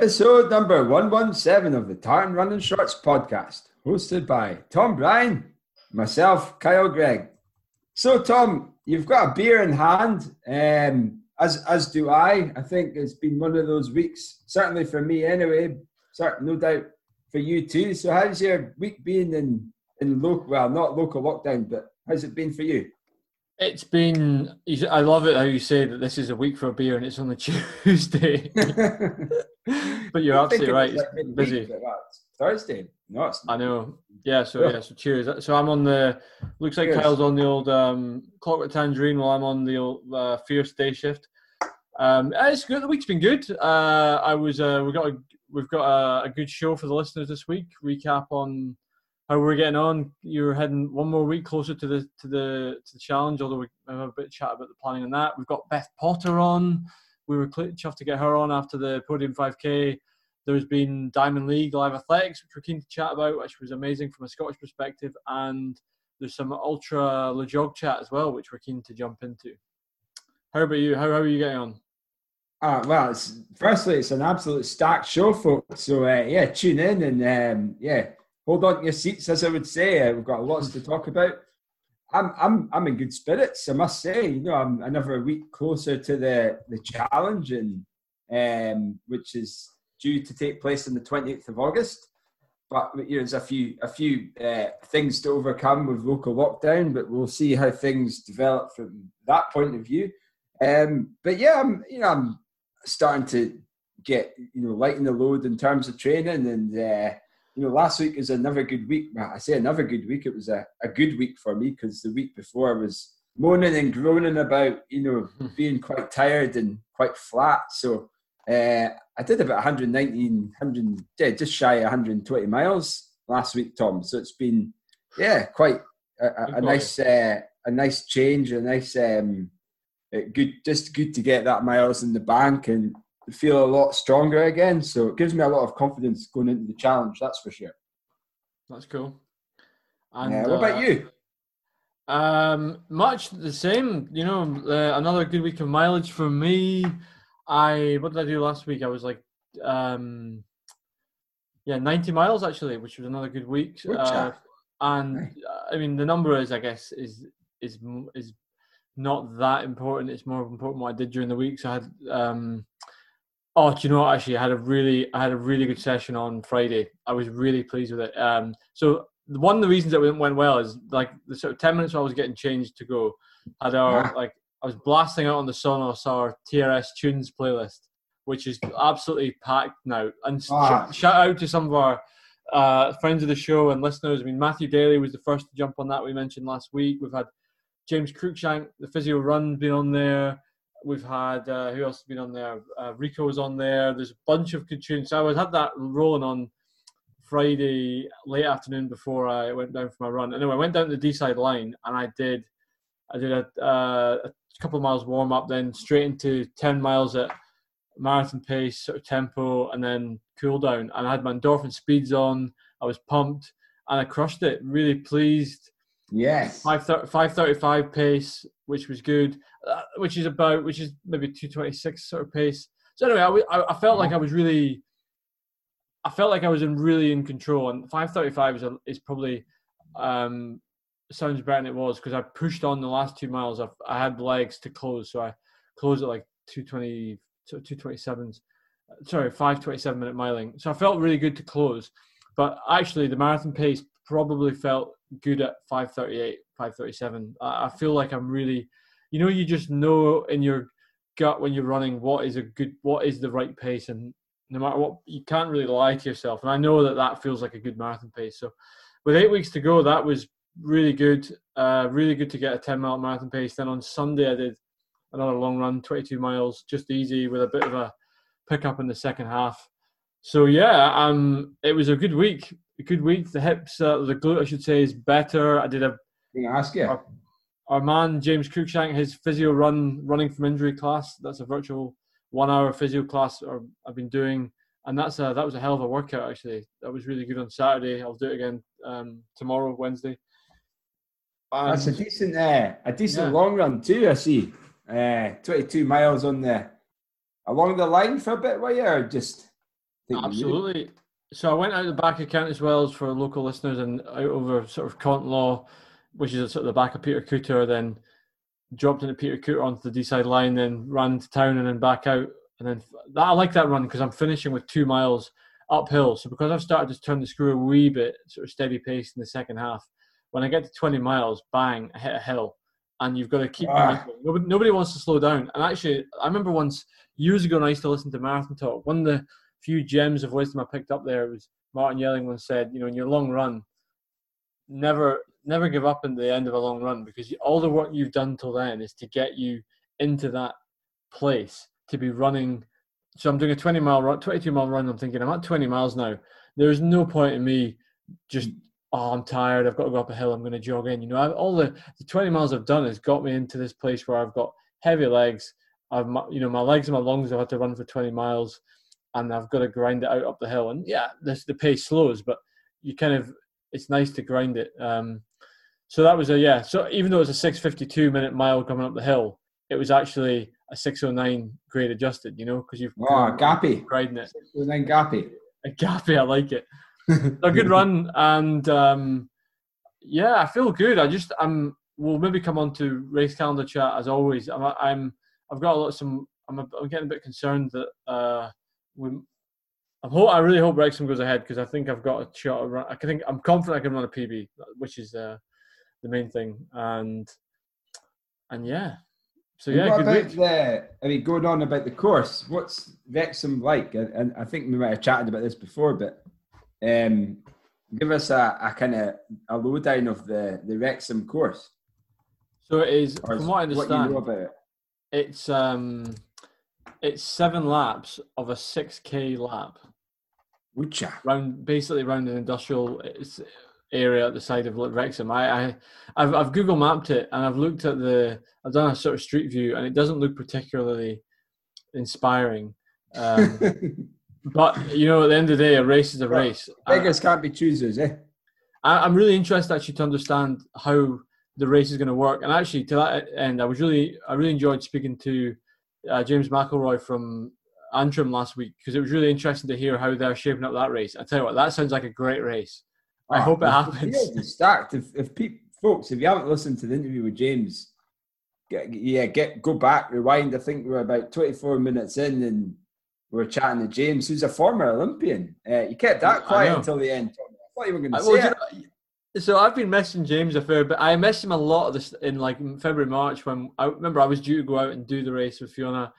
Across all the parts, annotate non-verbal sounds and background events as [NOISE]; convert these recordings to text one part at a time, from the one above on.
Episode number 117 of the Tartan Running Shorts podcast, hosted by Tom Bryan, myself, Kyle Gregg. So, Tom, you've got a beer in hand, um, as as do I. I think it's been one of those weeks, certainly for me anyway, no doubt for you too. So, how's your week been in, in local, well, not local lockdown, but how's it been for you? It's been. I love it how you say that this is a week for a beer and it's on a [LAUGHS] Tuesday. [LAUGHS] but you're absolutely right. It's like busy. Thursday. No, it's I know. Yeah. So yeah. So cheers. So I'm on the. Looks like cheers. Kyle's on the old um, Clockwork Tangerine while I'm on the old uh, Fierce Day shift. Um, it's good. The week's been good. Uh, I was. Uh, we got. A, we've got a, a good show for the listeners this week. Recap on how we're getting on. You're heading one more week closer to the to the to the challenge. Although we have a bit of chat about the planning on that. We've got Beth Potter on. We were chuffed to get her on after the podium 5k. There's been Diamond League live athletics, which we're keen to chat about, which was amazing from a Scottish perspective, and there's some ultra Jog chat as well, which we're keen to jump into. How about you? How, how are you getting on? Uh, well, it's, firstly, it's an absolute stacked show, folks. So uh, yeah, tune in and um, yeah, hold on to your seats, as I would say. Uh, we've got lots to talk about. I'm I'm I'm in good spirits, I must say. You know, I'm another week closer to the the challenge, and um, which is due to take place on the 28th of August. But you know, there's a few a few uh, things to overcome with local lockdown, but we'll see how things develop from that point of view. Um, but yeah, I'm you know I'm starting to get you know lighten the load in terms of training and. Uh, you know, last week was another good week. I say another good week. It was a, a good week for me because the week before I was moaning and groaning about, you know, hmm. being quite tired and quite flat. So uh, I did about 119, 100, yeah, just shy of 120 miles last week, Tom. So it's been, yeah, quite a, a, a nice, uh, a nice change, a nice, um, good, just good to get that miles in the bank and feel a lot stronger again. So it gives me a lot of confidence going into the challenge. That's for sure. That's cool. And yeah, what about uh, you? Um, much the same. You know, uh, another good week of mileage for me. I what did I do last week? I was like, um, yeah, ninety miles actually, which was another good week. Uh, and I mean, the number is, I guess, is is is not that important. It's more important what I did during the week. So I had um, Oh, do you know what? Actually, I had a really, I had a really good session on Friday. I was really pleased with it. Um, so one of the reasons that went well is like the sort of ten minutes I was getting changed to go, had our yeah. like I was blasting out on the Sonos our TRS tunes playlist, which is absolutely packed now. And ah. sh- shout out to some of our uh, friends of the show and listeners. I mean, Matthew Daly was the first to jump on that we mentioned last week. We've had James Cruikshank, the physio run, been on there. We've had uh, who else has been on there? Uh, Rico's on there. There's a bunch of good tunes. So I had that rolling on Friday late afternoon before I went down for my run. Anyway, I went down to the Deeside line and I did I did a, uh, a couple of miles warm up, then straight into ten miles at marathon pace sort of tempo, and then cool down. And I had my endorphin speeds on. I was pumped and I crushed it. Really pleased. Yes. 535 pace, which was good, uh, which is about, which is maybe 226 sort of pace. So anyway, I, I felt like I was really, I felt like I was in really in control. And 535 is, a, is probably, um, sounds better than it was because I pushed on the last two miles. I've, I had legs to close. So I closed at like 220, 227, sorry, 527 minute miling. So I felt really good to close. But actually, the marathon pace probably felt good at 538, 537. I, feel like I'm really, you know, you just know in your gut when you're running what is a good, what is the right pace, and no matter what, you can't really lie to yourself. And I know that that feels like a good marathon pace. So with eight weeks to go, that was really good. Uh, really good to get a 10 mile marathon pace. Then on Sunday, I did another long run, 22 miles, just easy with a bit of a pickup in the second half. So yeah, um, it was a good week a good week. The hips, uh, the glute, I should say, is better. I did a. Can I ask you? Our, our, man James Cruikshank, his physio run, running from injury class. That's a virtual one-hour physio class or I've been doing, and that's a that was a hell of a workout actually. That was really good on Saturday. I'll do it again um, tomorrow, Wednesday. And, that's a decent, uh, a decent yeah. long run too. I see. Uh, Twenty-two miles on the along the line for a bit, were you, or just? Absolutely. So I went out the back of Countesswells for local listeners and out over sort of Contlaw, which is sort of the back of Peterculter, then dropped into Peterculter onto the Deeside line, then ran to town and then back out. And then that, I like that run because I'm finishing with two miles uphill. So because I've started to turn the screw a wee bit, sort of steady pace in the second half, when I get to 20 miles, bang, I hit a hill. And you've got to keep ah. nobody, nobody wants to slow down. And actually, I remember once years ago, when I used to listen to Marathon Talk. One of the few gems of wisdom I picked up there was Martin Yelling once said, you know, in your long run, never never give up in the end of a long run because all the work you've done till then is to get you into that place to be running. So I'm doing a 20 mile run, 22 mile run. I'm thinking I'm at 20 miles now. There's no point in me just oh I'm tired. I've got to go up a hill. I'm going to jog in. You know, I, all the, the 20 miles I've done has got me into this place where I've got heavy legs. I've you know my legs and my lungs. I've had to run for 20 miles, and I've got to grind it out up the hill. And yeah, this the pace slows, but you kind of it's nice to grind it. Um, so that was a yeah. So even though it was a 652 minute mile coming up the hill, it was actually a 609 grade adjusted. You know, because you've oh gappy grinding it. 609 gappy. [LAUGHS] A gappy, I like it. a good [LAUGHS] run, and um, yeah, I feel good. I just I'm. We'll maybe come on to race calendar chat as always. I'm. I'm I've got a lot of some. I'm. A, I'm getting a bit concerned that uh, we I hope I really hope Wrexham goes ahead because I think I've got a shot. Of run, I think I'm confident I can run a PB, which is uh, the main thing. And and yeah, so yeah. What about week. the? I mean, going on about the course, what's Wrexham like? And, and I think we might have chatted about this before, but um, give us a, a kind of a lowdown of the the Wrexham course. So it is, from what I understand, what you know about it. it's um, it's seven laps of a six k lap. Which round basically around an industrial area at the side of Wrexham. I, I I've, I've Google mapped it and I've looked at the I've done a sort of street view and it doesn't look particularly inspiring. Um, [LAUGHS] but you know, at the end of the day, a race is a race. Beggars uh, can't be choosers, eh? I, I'm really interested actually to understand how the race is going to work. And actually, to that end, I was really I really enjoyed speaking to uh, James McIlroy from Antrim last week because it was really interesting to hear how they're shaping up that race. I tell you what, that sounds like a great race. I oh, hope it happens. stacked. If, if people, folks, if you haven't listened to the interview with James, get, yeah, get go back, rewind. I think we are about 24 minutes in, and we are chatting to James, who's a former Olympian. Uh, you kept that quiet until the end. I thought you were going to say well, it. So I've been messaging James a fair bit. I messaged him a lot of this in like February, March when I remember I was due to go out and do the race with Fiona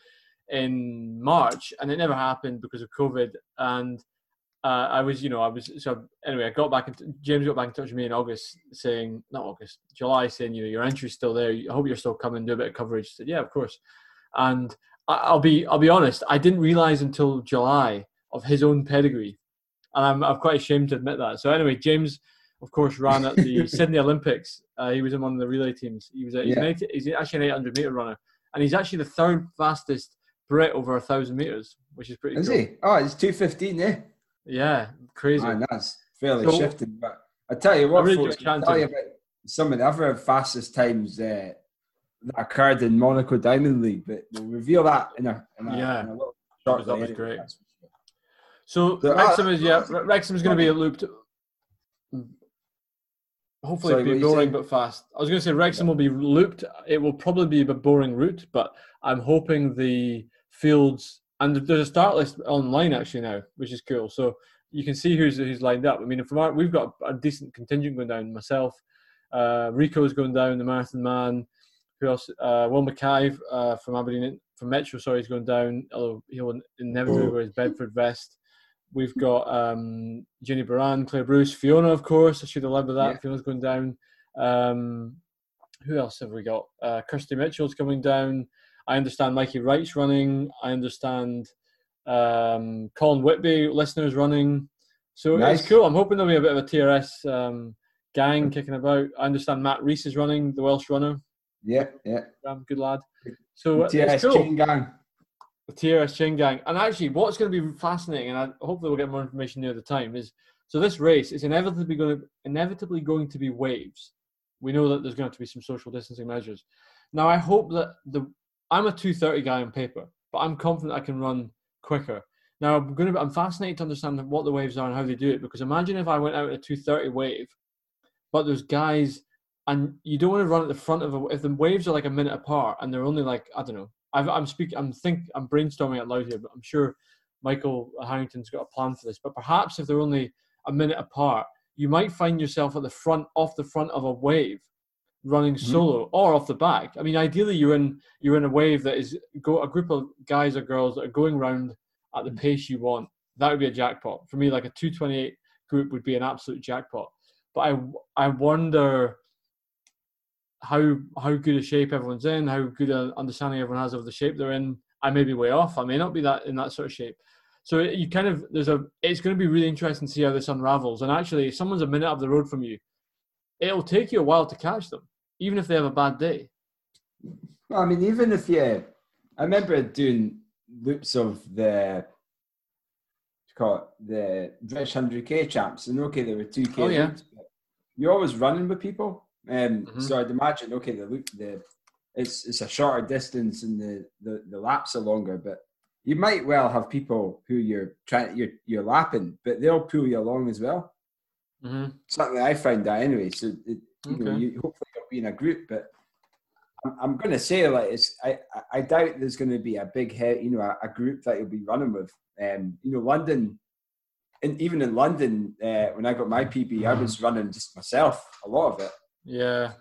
in March, and it never happened because of COVID. And uh, I was, you know, I was so anyway. I got back in. James got back in touch with me in August, saying not August, July, saying you know your entry's still there. I hope you're still coming, do a bit of coverage. I said yeah, of course. And I, will be, I'll be honest. I didn't realize until July of his own pedigree, and I'm, I'm quite ashamed to admit that. So anyway, James, of course, ran at the [LAUGHS] Sydney Olympics. Uh, he was in one of the relay teams. He was, a, he's, yeah. 80, he's actually an 800 meter runner, and he's actually the third fastest Brit over a thousand meters, which is pretty. Is cool. he? Oh, it's two fifteen, yeah. Yeah, crazy. Man, that's fairly so, shifted. But I tell you what, really folks, tell you about some of the other fastest times uh, that occurred in Monaco Diamond League, but we'll reveal that in a, in a, yeah. In a little short that was great. So, so Wrexham uh, is yeah, Wrexham is going to be a looped. Hopefully, Sorry, it'll be boring but fast. I was going to say Wrexham will be looped. It will probably be a boring route, but I'm hoping the fields and there's a start list online actually now, which is cool. So you can see who's who's lined up. I mean, from our, we've got a decent contingent going down. Myself, uh, Rico's going down, the Marathon Man. Who else? Uh, Will Mackay uh, from Aberdeen, from Metro. Sorry, he's going down. Although he'll inevitably wear his Bedford vest. We've got um, Jenny Baran, Claire Bruce, Fiona, of course. I should have led with that. Yeah. Fiona's going down. Um, who else have we got? Uh, Kirsty Mitchell's coming down. I understand Mikey Wright's running. I understand um, Colin Whitby, listeners running. So nice. it's cool. I'm hoping there'll be a bit of a TRS um, gang kicking about. I understand Matt Rees is running, the Welsh runner. Yeah, yeah. Um, good lad. So TRS cool. chain gang. The TRS. And actually, what's going to be fascinating, and I, hopefully we'll get more information near the time, is so this race is inevitably going to inevitably going to be waves. We know that there's going to be some social distancing measures. Now, I hope that the I'm a 230 guy on paper, but I'm confident I can run quicker. Now I'm going to. I'm fascinated to understand what the waves are and how they do it because imagine if I went out at a 230 wave, but there's guys, and you don't want to run at the front of a. If the waves are like a minute apart and they're only like I don't know. I've, I'm speaking. I'm think. I'm brainstorming out loud here, but I'm sure Michael Harrington's got a plan for this. But perhaps if they're only a minute apart, you might find yourself at the front, off the front of a wave, running mm-hmm. solo or off the back. I mean, ideally, you're in you're in a wave that is go a group of guys or girls that are going round at the pace you want. That would be a jackpot for me. Like a 228 group would be an absolute jackpot. But I I wonder how how good a shape everyone's in, how good an understanding everyone has of the shape they're in. I may be way off. I may not be that in that sort of shape. So you kind of there's a it's going to be really interesting to see how this unravels. And actually, if someone's a minute up the road from you, it'll take you a while to catch them even if they have a bad day. Well, I mean, even if you, I remember doing loops of the, call it the British 100k champs, and okay, there were 2k oh, yeah. you're always running with people. Um, mm-hmm. So I'd imagine, okay, the loop, the it's it's a shorter distance and the, the, the laps are longer, but you might well have people who you're trying you're you're lapping, but they'll pull you along as well. Mm-hmm. Something I found that anyway. So it, you okay. know, you hopefully you'll be in a group, but I'm, I'm going to say like it's I, I doubt there's going to be a big head, you know, a, a, group that you'll be running with. Um, you know, London, and even in London, uh, when I got my PB, I was running just myself a lot of it. Yeah.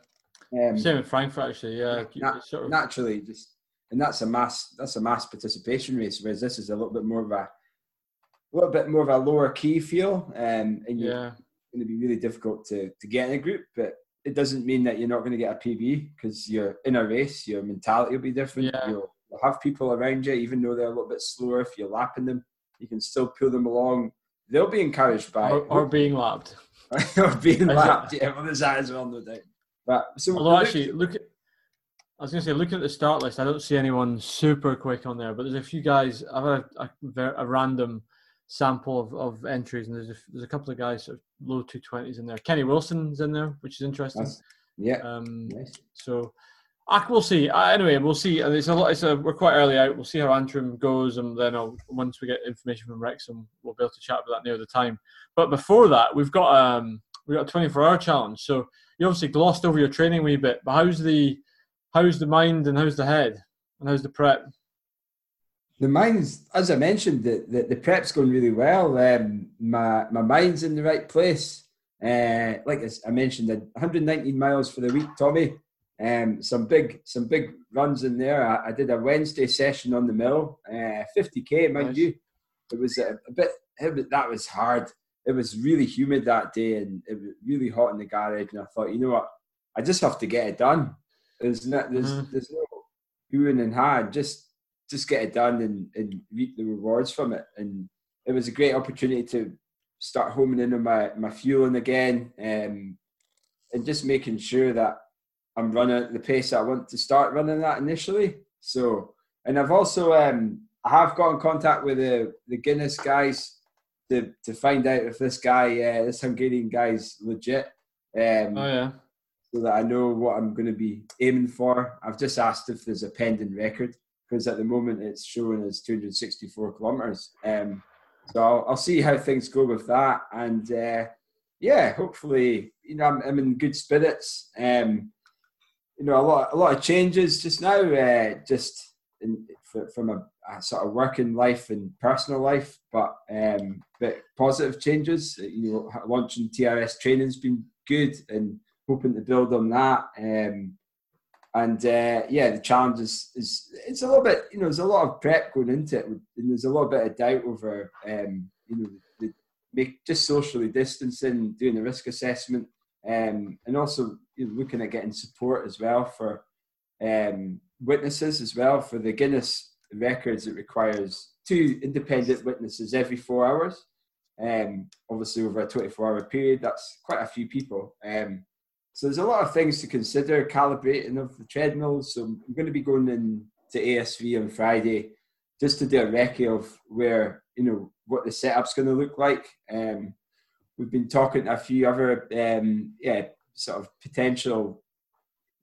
Um, Same in Frankfurt, actually. Yeah. Nat- sort of... Naturally, just and that's a mass that's a mass participation race, whereas this is a little bit more of a a little bit more of a lower key feel, um, and you're yeah. going to be really difficult to to get in a group. But it doesn't mean that you're not going to get a PB because you're in a race. Your mentality will be different. Yeah. You'll, you'll, have people around you, even though they're a little bit slower. If you're lapping them, you can still pull them along. They'll be encouraged by or, or being lapped. Or being lapped. Yeah, well, there's that as well, no doubt. But so although actually, look at. I was going to say, looking at the start list, I don't see anyone super quick on there, but there's a few guys. I've had a, a, a random sample of, of entries, and there's a, there's a couple of guys sort of low two twenties in there. Kenny Wilson's in there, which is interesting. That's, yeah. Um, nice. So, I, we'll see. Uh, anyway, we'll see. And it's a lot. It's a, we're quite early out. We'll see how Antrim goes, and then I'll, once we get information from Wrexham, we'll be able to chat about that near the time. But before that, we've got um we've got a 24 hour challenge. So you obviously glossed over your training a wee bit, but how's the how's the mind and how's the head and how's the prep? the mind's, as I mentioned, the, the, the prep's going really well. Um, my my mind's in the right place. Uh, like I mentioned, 119 miles for the week, Tommy. Um, some big some big runs in there. I, I did a Wednesday session on the mill, uh, 50k, mind nice. you. It was a, a bit. It, that was hard. It was really humid that day, and it was really hot in the garage. And I thought, you know what, I just have to get it done. There's not there's mm-hmm. there's no hooing and hard. Just just get it done and, and reap the rewards from it. And it was a great opportunity to start homing in on my, my fueling again um, and just making sure that I'm running at the pace I want to start running at initially. So, and I've also, um, I have got in contact with the, the Guinness guys to, to find out if this guy, uh, this Hungarian guy's legit. Um, oh, yeah. So that I know what I'm going to be aiming for. I've just asked if there's a pending record because at the moment it's showing as 264 kilometers. Um, so I'll, I'll, see how things go with that, and uh, yeah, hopefully, you know, I'm, I'm in good spirits. Um, you know, a lot, a lot of changes just now, uh, just in, from a, a, sort of working life and personal life, but um, but positive changes. You know, launching TRS training's been good, and hoping to build on that. Um, and uh, yeah, the challenge is, is it's a little bit you know there's a lot of prep going into it, and there's a little bit of doubt over um, you know the, make just socially distancing, doing the risk assessment, um, and also looking at getting support as well for um, witnesses as well for the Guinness records. It requires two independent witnesses every four hours. Um, obviously, over a 24 hour period, that's quite a few people. Um, so there's a lot of things to consider, calibrating of the treadmills. So I'm going to be going in to ASV on Friday just to do a recce of where, you know, what the setup's going to look like. Um, we've been talking to a few other, um, yeah, sort of potential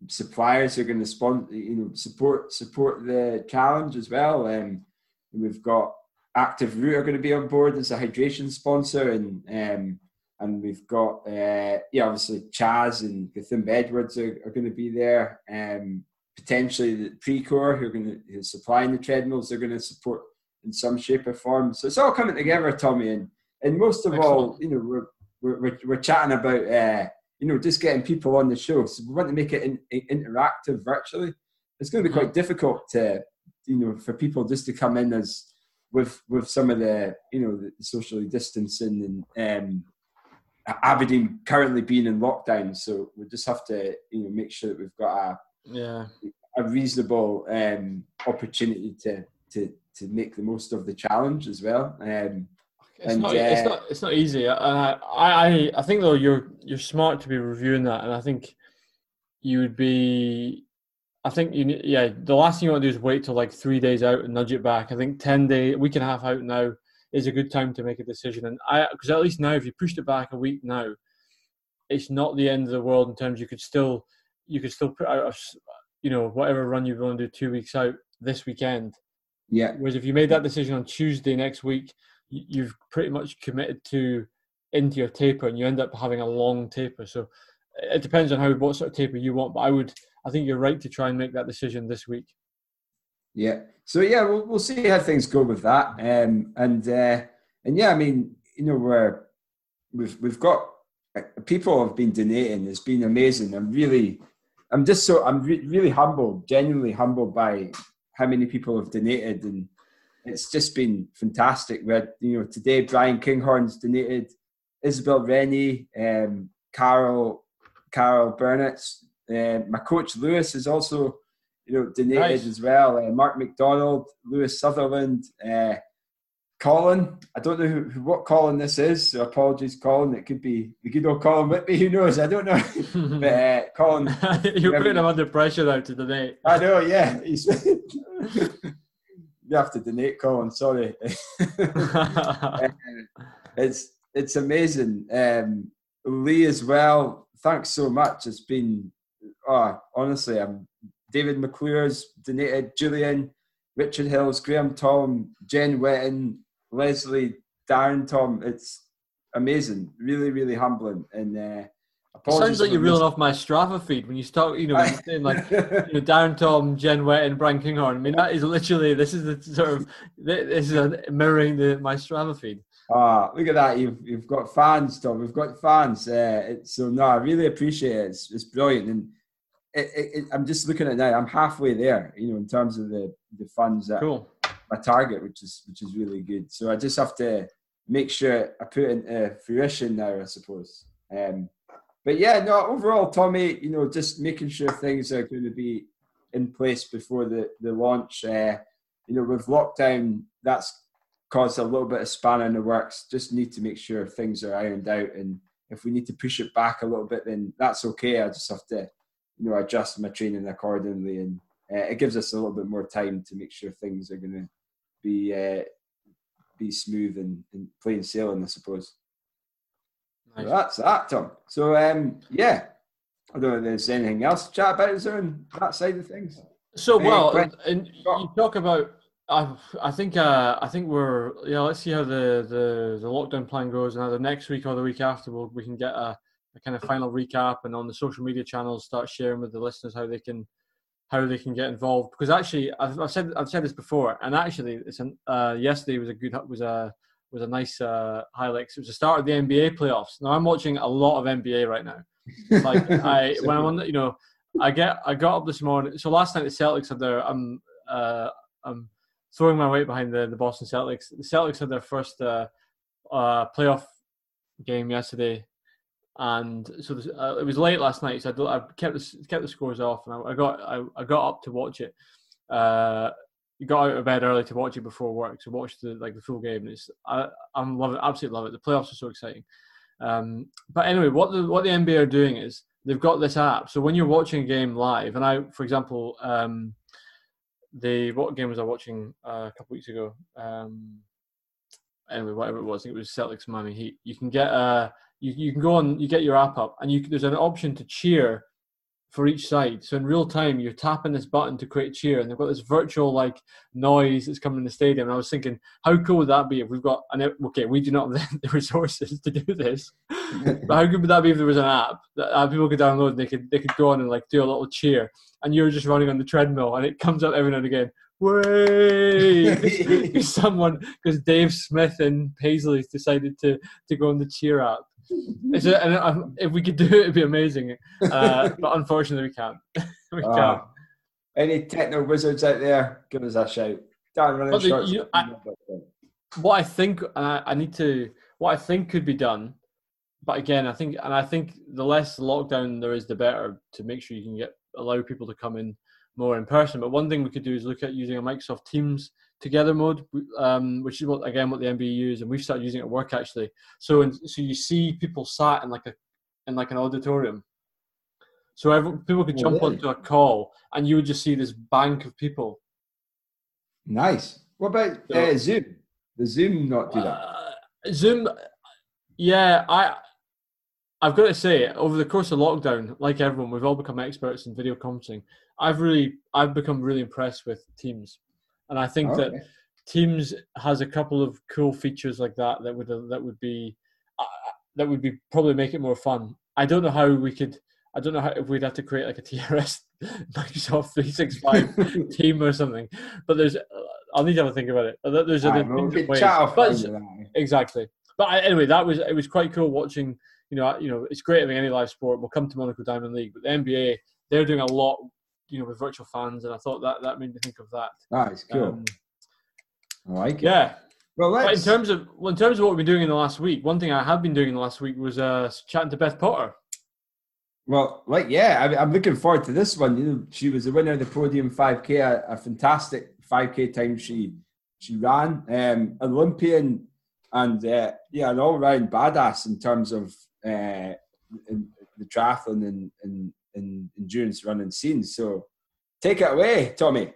suppliers who are going to sponsor, you know, support support the challenge as well. Um, we've got Active Root are going to be on board as a hydration sponsor, and um, and we've got uh, yeah, obviously Chaz and Gathumba Edwards are, are, going to be there. Um, potentially the Precor, who are going to who's supplying the treadmills, they're going to support in some shape or form. So it's all coming together, Tommy. And and most of Excellent. all, you know, we're we're, we're, chatting about uh, you know just getting people on the show. So we want to make it in, in, interactive virtually. It's going to be quite mm-hmm. difficult to you know for people just to come in as with with some of the you know the socially distancing and um, Aberdeen currently being in lockdown, so we just have to you know make sure that we've got a yeah a reasonable um, opportunity to to to make the most of the challenge as well. Um, it's, and, not, uh, it's not it's not easy. Uh, I I think though you're you're smart to be reviewing that, and I think you would be. I think you yeah. The last thing you want to do is wait till like three days out and nudge it back. I think ten day, week and a half out now is a good time to make a decision. And I because at least now, if you pushed it back a week now, it's not the end of the world in terms you could still you could still put out a, you know whatever run you want to do two weeks out this weekend. Yeah. Whereas if you made that decision on Tuesday next week, you've pretty much committed to into your taper, and you end up having a long taper. So it depends on how what sort of taper you want. But I would, I think you're right to try and make that decision this week. Yeah. So yeah, we'll, we'll see how things go with that. Um, and uh, and yeah, I mean, you know, we're we've we've got uh, people have been donating. It's been amazing. I'm really, I'm just so I'm re- really humbled, genuinely humbled by how many people have donated, and it's just been fantastic. We had, you know, today Brian Kinghorn's donated, Isabel Rennie, um, Carol, Carol Burnett's, uh, my coach Lewis is also, you know, donated nice. as well. Uh, Mark McDonald, Lewis Sutherland, uh, Colin. I don't know who, what Colin this is, so apologies, Colin. It could be the good old Colin Whitby. Who knows? I don't know. [LAUGHS] but uh, Colin, [LAUGHS] you're putting him under pressure now to donate. I know. Yeah, he's. [LAUGHS] you have to donate, Colin. Sorry. [LAUGHS] [LAUGHS] it's it's amazing. Um, Lee as well. Thanks so much. It's been oh, honestly, I'm David McClure's donated. Julian, Richard Hills, Graham Tom, Jen Wetton, Leslie, Darren Tom. It's amazing. Really, really humbling. And uh, Sounds like you're reeling off my Strava feed when you start, you know, when you're saying like, [LAUGHS] you know, Darren Tom, Jen Wet, and Brian Kinghorn. I mean, that is literally this is the sort of this is mirroring the my Strava feed. Ah, look at that! You've you've got fans, Tom. We've got fans. Uh, so no, I really appreciate it. It's, it's brilliant, and it, it, it, I'm just looking at it now. I'm halfway there, you know, in terms of the the funds that cool. my target, which is which is really good. So I just have to make sure I put it into fruition now, I suppose. Um, but yeah, no, overall, Tommy, you know, just making sure things are going to be in place before the, the launch. Uh, you know, with lockdown, that's caused a little bit of spanner in the works. Just need to make sure things are ironed out. And if we need to push it back a little bit, then that's okay. I just have to, you know, adjust my training accordingly. And uh, it gives us a little bit more time to make sure things are going to be uh, be smooth and, and plain sailing, I suppose. Nice. So that's that, Tom. So um, yeah, I don't know if there's anything else to chat about. Is there on that side of things? So well, and, you talk about. I, I think uh, I think we're yeah. Let's see how the, the, the lockdown plan goes, and either next week or the week after, we'll, we can get a, a kind of final recap, and on the social media channels, start sharing with the listeners how they can how they can get involved. Because actually, I've, I've said I've said this before, and actually, it's an, uh, yesterday was a good was a was a nice uh, highlight. It was the start of the NBA playoffs. Now I'm watching a lot of NBA right now. [LAUGHS] Like I when I'm on, the, you know, I get I got up this morning. So last night the Celtics had their I'm uh, I'm throwing my weight behind the the Boston Celtics. The Celtics had their first uh, uh, playoff game yesterday, and so this, uh, it was late last night. So I, I kept the kept the scores off, and I, I got I, I, got up to watch it. Uh, you got out of bed early to watch it before work to watch the like the full game. And it's I I'm love it, absolutely love it. The playoffs are so exciting. Um, but anyway, what the what the NBA are doing is they've got this app. So when you're watching a game live, and I, for example, um, the what game was I watching uh, a couple weeks ago? Um, anyway, whatever it was, I think it was Celtics Miami Heat. You can get uh, you you can go on, you get your app up, and you there's an option to cheer for each side. So in real time, you're tapping this button to create cheer, and they've got this virtual like noise that's coming in the stadium. And I was thinking, how cool would that be if we've got an okay, we do not have [LAUGHS] the resources to do this, [LAUGHS] but how good would that be if there was an app that uh, people could download and they could they could go on and like do a little cheer, and you're just running on the treadmill, and it comes up every now and again. Way [LAUGHS] someone because Dave Smith and Paisley decided to to go on the cheer app a, and if we could do it, it'd be amazing. Uh, but unfortunately, we can't. [LAUGHS] we uh, can't. Any techno wizards out there? Give us a shout. Running the, shorts. You, I, what I think, and I, I need to, what I think could be done, but again, I think, and I think the less lockdown there is, the better to make sure you can get allow people to come in more in person. But one thing we could do is look at using a Microsoft Teams together mode, um, which is what again what the NBA use, and we've started using it at work actually. So so you see people sat in like a in like an auditorium. So everyone, people could oh, jump really? onto a call, and you would just see this bank of people. Nice. What about so, uh, Zoom? The Zoom not do that? Uh, Zoom, yeah. I I've got to say, over the course of lockdown, like everyone, we've all become experts in video conferencing. I've really, I've become really impressed with Teams and I think okay. that Teams has a couple of cool features like that that would that would be uh, that would be probably make it more fun. I don't know how we could. I don't know how if we'd have to create like a [LAUGHS] TRS Microsoft 365 [LAUGHS] team or something. But there's, uh, I'll need to have a think about it. There's a ways. But, exactly. But I, anyway, that was it was quite cool watching. You know, you know, it's great having any live sport. We'll come to Monaco Diamond League, but the NBA they're doing a lot you know with virtual fans, and I thought that that made me think of that. Nice, cool. Um, I like it. Yeah. Well, but in terms of well, in terms of what we've been doing in the last week, one thing I have been doing in the last week was uh, chatting to Beth Potter. Well, like yeah, I, am looking forward to this one. You know, she was the winner of the podium 5K, a, a fantastic 5K time she she ran, um, Olympian, and uh, yeah, an all round badass in terms of uh, in, the triathlon and, and in endurance running scene. So take it away, Tommy.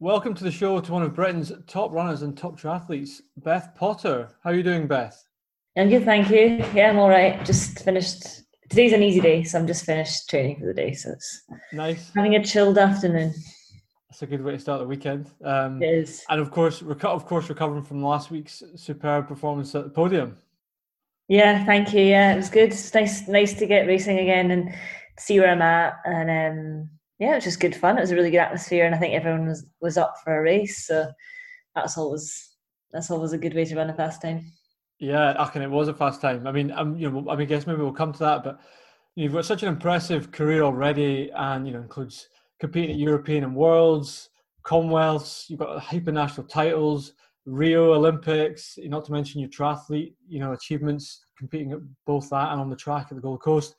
Welcome to the show to one of Britain's top runners and top triathletes, Beth Potter. How are you doing, Beth? I'm good, thank you. Yeah, I'm all right. Just finished. Today's an easy day, so I'm just finished training for the day. So it's nice. Having a chilled afternoon. That's a good way to start the weekend. Um, it is. And of course, reco- of course, recovering from last week's superb performance at the podium. Yeah, thank you. Yeah, it was good. It's nice, nice to get racing again and see where I'm at. And um, yeah, it was just good fun. It was a really good atmosphere, and I think everyone was was up for a race. So that's always that's always a good way to run a fast time. Yeah, and it was a fast time. I mean, I'm, you know, I mean, I guess maybe we'll come to that, but you've got such an impressive career already, and you know, includes competing at European and Worlds, Commonwealths. You've got hyper national titles, Rio Olympics. Not to mention your triathlete, you know, achievements competing at both that and on the track at the Gold Coast.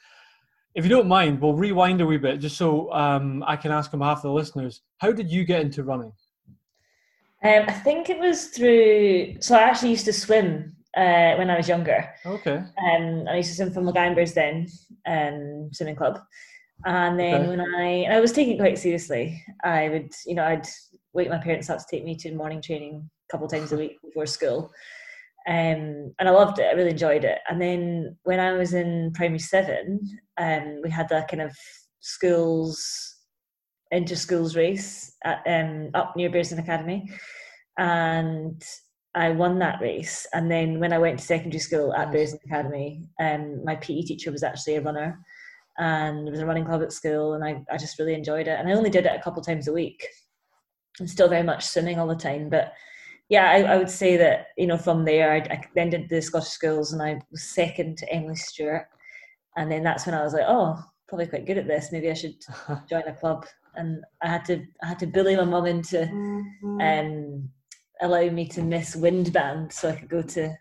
If you don't mind, we'll rewind a wee bit just so um, I can ask on behalf of the listeners. How did you get into running? Um, I think it was through. So I actually used to swim uh, when I was younger. Okay. Um, I used to swim for Then um, swimming club. And then okay. when I I was taking it quite seriously, I would you know I'd wake my parents up to take me to morning training a couple of times a week before school, um, and I loved it. I really enjoyed it. And then when I was in primary seven, um, we had a kind of schools inter schools race at, um, up near Bearsden Academy, and I won that race. And then when I went to secondary school at Bearsden Academy, um, my PE teacher was actually a runner and there was a running club at school and I, I just really enjoyed it. And I only did it a couple times a week. And still very much swimming all the time but yeah I, I would say that you know from there I, I, then did the Scottish schools and I was second to Emily Stewart. And then that's when I was like oh probably quite good at this. Maybe I should [LAUGHS] join a club. And I had to I had to bully my mum into mm-hmm. um, allowing me to miss wind band so I could go to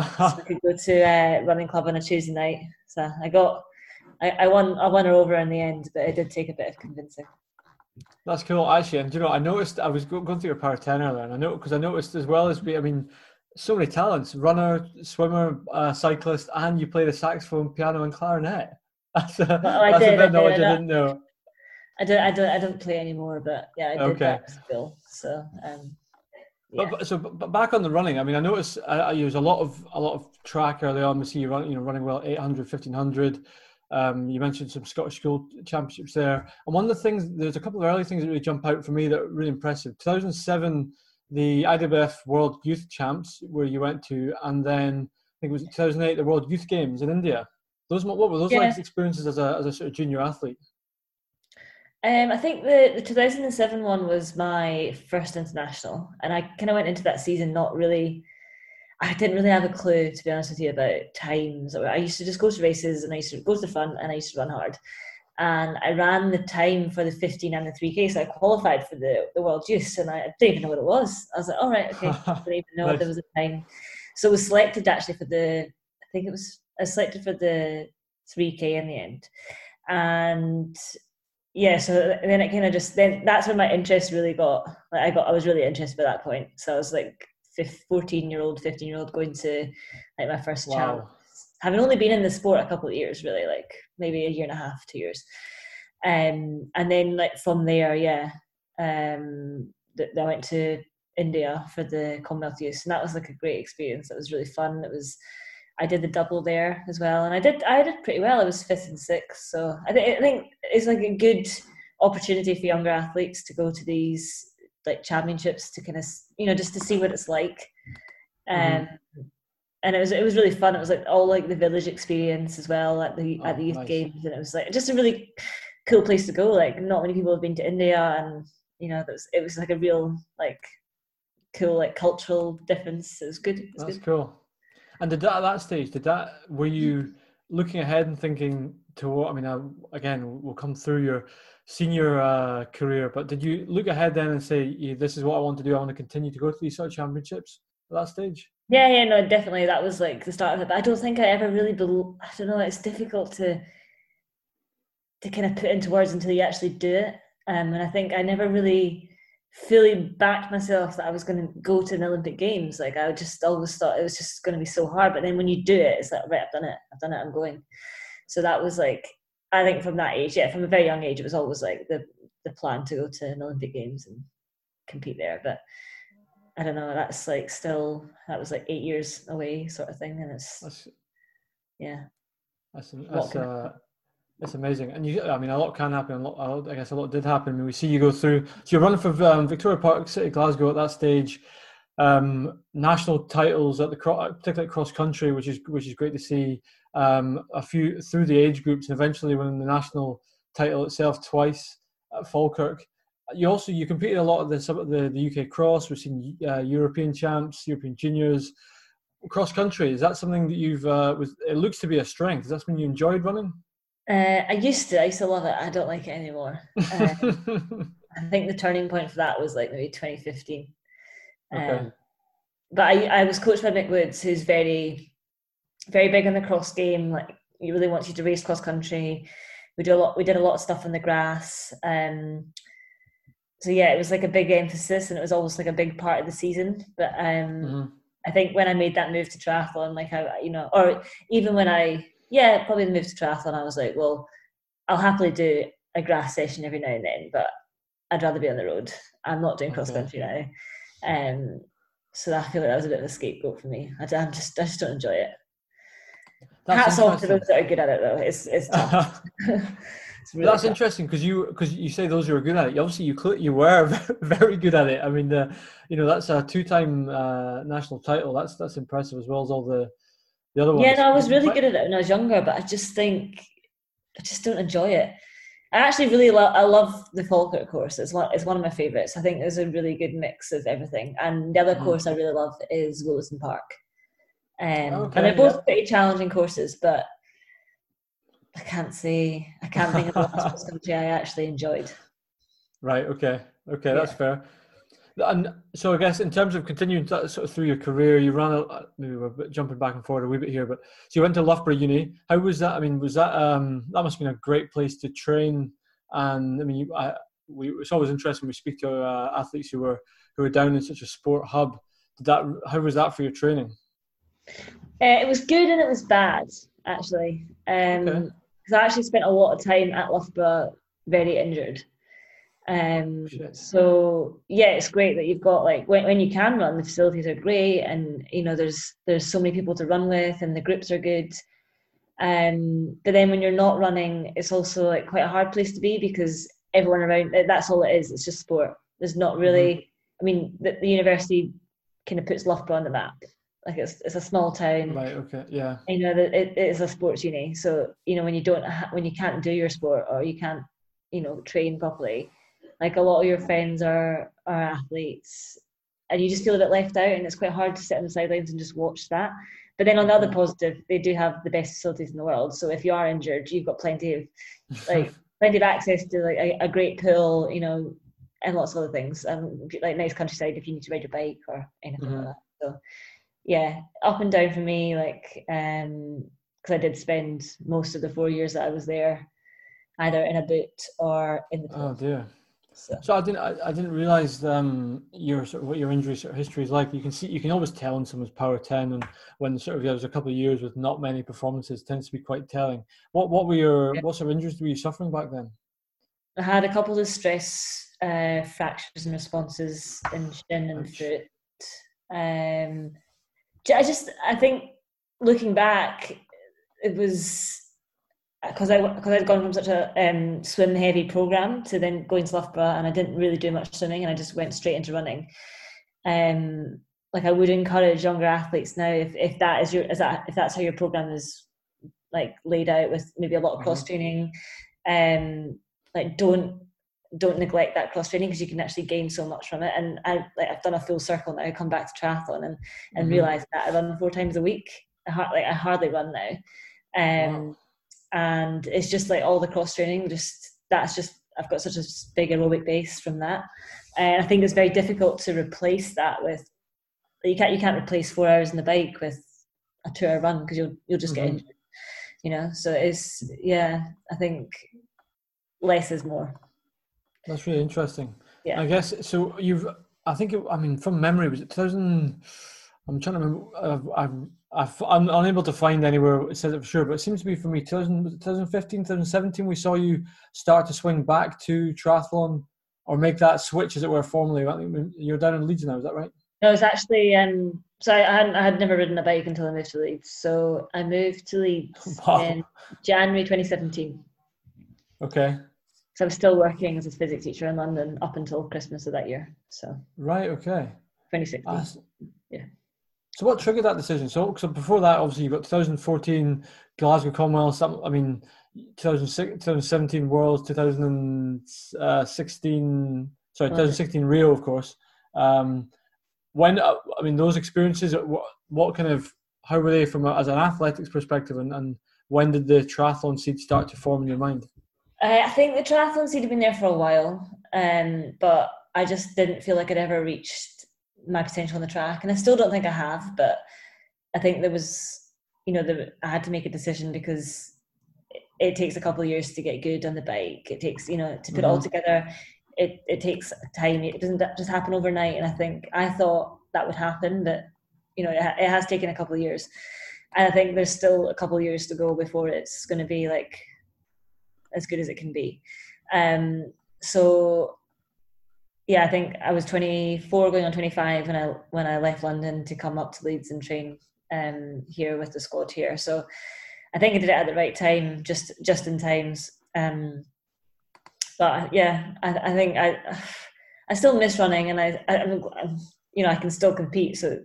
so I [LAUGHS] could go to uh, running club on a Tuesday night. So I got I, I won I won her over in the end, but it did take a bit of convincing. That's cool, actually. And you know, I noticed I was going through your power ten earlier, and I know because I noticed as well as we, I mean, so many talents: runner, swimmer, uh, cyclist, and you play the saxophone, piano, and clarinet. [LAUGHS] That's a, well, that's did, a bit of knowledge I, I didn't know. I don't, I don't, I don't play anymore, but yeah, I did okay. that still. So, um, yeah. But, so, but back on the running, I mean, I noticed I, I use a lot of a lot of track early on. We see you running, you know, running well 800, 1500. Um, you mentioned some Scottish school championships there, and one of the things there's a couple of early things that really jump out for me that are really impressive. 2007, the IAAF World Youth Champs, where you went to, and then I think it was 2008, the World Youth Games in India. Those what were those yeah. like experiences as a as a sort of junior athlete? Um, I think the, the 2007 one was my first international, and I kind of went into that season not really. I didn't really have a clue, to be honest with you, about times. I used to just go to races, and I used to go to the front, and I used to run hard. And I ran the time for the 15 and the 3K, so I qualified for the, the World Youth, and I didn't even know what it was. I was like, all right, okay, I [LAUGHS] didn't even know nice. there was a time. So I was selected actually for the, I think it was, I was selected for the 3K in the end. And yeah, so then it kind of just then that's when my interest really got like I got I was really interested by that point. So I was like 14 year old, 15 year old going to like my first wow. child. Having only been in the sport a couple of years, really, like maybe a year and a half, two years. Um, and then like from there, yeah, um, th- I went to India for the Commonwealth Youth, and that was like a great experience. It was really fun. It was I did the double there as well, and I did I did pretty well. I was fifth and sixth, so I, th- I think it's like a good opportunity for younger athletes to go to these like championships to kind of you know just to see what it's like. Mm-hmm. Um, mm-hmm. And it was it was really fun. It was like all like the village experience as well at the oh, at the youth nice. games, and it was like just a really cool place to go. Like not many people have been to India, and you know it was it was like a real like cool like cultural difference. It was good. It was That's good. cool. And did that at that stage? Did that were you looking ahead and thinking to what? I mean, uh, again, we'll come through your senior uh, career, but did you look ahead then and say, "This is what I want to do. I want to continue to go to these sort of championships at that stage"? Yeah, yeah, no, definitely. That was like the start of it. But I don't think I ever really. Be- I don't know. It's difficult to to kind of put into words until you actually do it. Um, and I think I never really fully backed myself that I was going to go to an Olympic Games. Like I just always thought it was just going to be so hard. But then when you do it, it's like right, I've done it. I've done it. I'm going. So that was like I think from that age, yeah, from a very young age, it was always like the the plan to go to an Olympic Games and compete there. But I don't know. That's like still that was like eight years away, sort of thing, and it's that's, yeah. That's, that's uh, it's amazing, and you. I mean, a lot can happen. A lot, I guess a lot did happen. I mean, we see you go through. So you're running for um, Victoria Park City, Glasgow at that stage. Um, national titles at the particularly cross country, which is which is great to see. Um, a few through the age groups, and eventually winning the national title itself twice at Falkirk. You also you competed a lot of the the, the UK cross. We've seen uh, European champs, European juniors, cross country. Is that something that you've? Uh, was it looks to be a strength? Is that something you enjoyed running? Uh, I used to. I used to love it. I don't like it anymore. Uh, [LAUGHS] I think the turning point for that was like maybe 2015. Okay. Um, but I, I was coached by Mick Woods, who's very, very big on the cross game. Like he really wants you to race cross country. We do a lot. We did a lot of stuff on the grass. Um, so yeah, it was like a big emphasis, and it was almost like a big part of the season. But um, mm-hmm. I think when I made that move to triathlon, like I, you know, or even when I yeah, probably the move to triathlon, I was like, well, I'll happily do a grass session every now and then, but I'd rather be on the road. I'm not doing cross country okay. now. Um, so I feel like that was a bit of a scapegoat for me. I, am just, I just don't enjoy it. That's Hats off to those that are good at it, though. It's, it's tough. [LAUGHS] [LAUGHS] it's really That's tough. interesting because you because you say those who are good at it. Obviously, you you were [LAUGHS] very good at it. I mean, you know that's a two-time uh, national title. That's that's impressive as well as all the the other one. Yeah, no, I was really good at it when I was younger, but I just think I just don't enjoy it. I actually really love. I love the Falkirk course. It's one. It's one of my favourites. I think there's a really good mix of everything. And the other mm. course I really love is Wollaton Park. Um, okay, and they're both yeah. pretty challenging courses, but I can't say I can't think of cross [LAUGHS] country I actually enjoyed. Right. Okay. Okay. Yeah. That's fair. And so I guess in terms of continuing to, sort of through your career, you ran a, maybe we're jumping back and forward a wee bit here, but so you went to Loughborough Uni. How was that? I mean, was that um, that must have been a great place to train? And I mean, you, I, we, it's always interesting when we speak to uh, athletes who were who were down in such a sport hub. Did that? How was that for your training? Uh, it was good and it was bad actually. Um, because okay. I actually spent a lot of time at Loughborough very injured. Um, so yeah, it's great that you've got like when, when you can run, the facilities are great, and you know there's there's so many people to run with, and the groups are good. Um, but then when you're not running, it's also like quite a hard place to be because everyone around that's all it is. It's just sport. There's not really. Mm-hmm. I mean, the, the university kind of puts Loughborough on the map. Like it's it's a small town. Right. Okay. Yeah. You know that it, it is a sports uni. So you know when you don't ha- when you can't do your sport or you can't you know train properly, like a lot of your friends are are athletes, and you just feel a bit left out, and it's quite hard to sit on the sidelines and just watch that. But then on the other mm-hmm. positive, they do have the best facilities in the world. So if you are injured, you've got plenty of like [LAUGHS] plenty of access to like a, a great pool, you know, and lots of other things. Um, like nice countryside if you need to ride your bike or anything mm-hmm. like that. So yeah, up and down for me, like um, because I did spend most of the four years that I was there either in a boot or in the. Pool. Oh dear. So. so, I didn't I, I didn't realize um, your sort of what your injury sort of history is like. You can see you can always tell when someone's power ten, and when sort of there was a couple of years with not many performances, tends to be quite telling. What what were your yeah. what sort of injuries were you suffering back then? I had a couple of stress uh, fractures and responses in shin and Ouch. foot. Um, I just I think looking back, it was because I because I'd gone from such a um, swim heavy program to then going to Loughborough and I didn't really do much swimming and I just went straight into running. Um, like I would encourage younger athletes now if, if that is your is that if that's how your program is like laid out with maybe a lot of mm-hmm. cross training, um, like don't don't neglect that cross training because you can actually gain so much from it. And I like I've done a full circle now. I come back to triathlon and and mm-hmm. realize that I run four times a week. I like I hardly run now. Um, wow and it's just like all the cross training just that's just i've got such a big aerobic base from that. And i think it's very difficult to replace that with you can't you can't replace four hours in the bike with a two hour run because you'll you'll just mm-hmm. get injured you know? So it's yeah i think less is more. That's really interesting. Yeah. I guess so you've i think it, i mean from memory was it 2000 i'm trying to remember i've, I've i am unable to find anywhere it says it for sure, but it seems to be for me 2015, 2017. We saw you start to swing back to triathlon or make that switch, as it were, formally. You're down in Leeds now, is that right? No, it's actually um. So I hadn't, I had never ridden a bike until I moved to Leeds. So I moved to Leeds [LAUGHS] wow. in January 2017. Okay. So I was still working as a physics teacher in London up until Christmas of that year. So. Right. Okay. 2016. yeah. So what triggered that decision? So, so before that, obviously, you've got 2014 Glasgow Commonwealth. I mean, 2017 Worlds, 2016. Sorry, 2016 Rio, of course. Um, when uh, I mean those experiences, what, what kind of how were they from a, as an athletics perspective, and, and when did the triathlon seed start to form in your mind? Uh, I think the triathlon seed had been there for a while, um, but I just didn't feel like I'd ever reached my potential on the track, and I still don't think I have. But I think there was, you know, the, I had to make a decision because it, it, takes a couple of years to get good on the bike. It takes, you know, to put mm-hmm. it all mm-hmm. together. It it takes time. It doesn't just happen overnight. And I think I thought that would happen, but you know, it, it has taken a couple of years. And I think there's still a couple of years to go before it's going to be like as good as it can be. Um, so yeah, I think I was 24, going on 25 when I when I left London to come up to Leeds and train um, here with the squad here. So I think I did it at the right time, just just in times. Um, but yeah, I, I think I [SIGHS] I still miss running, and I, I am you know I can still compete, so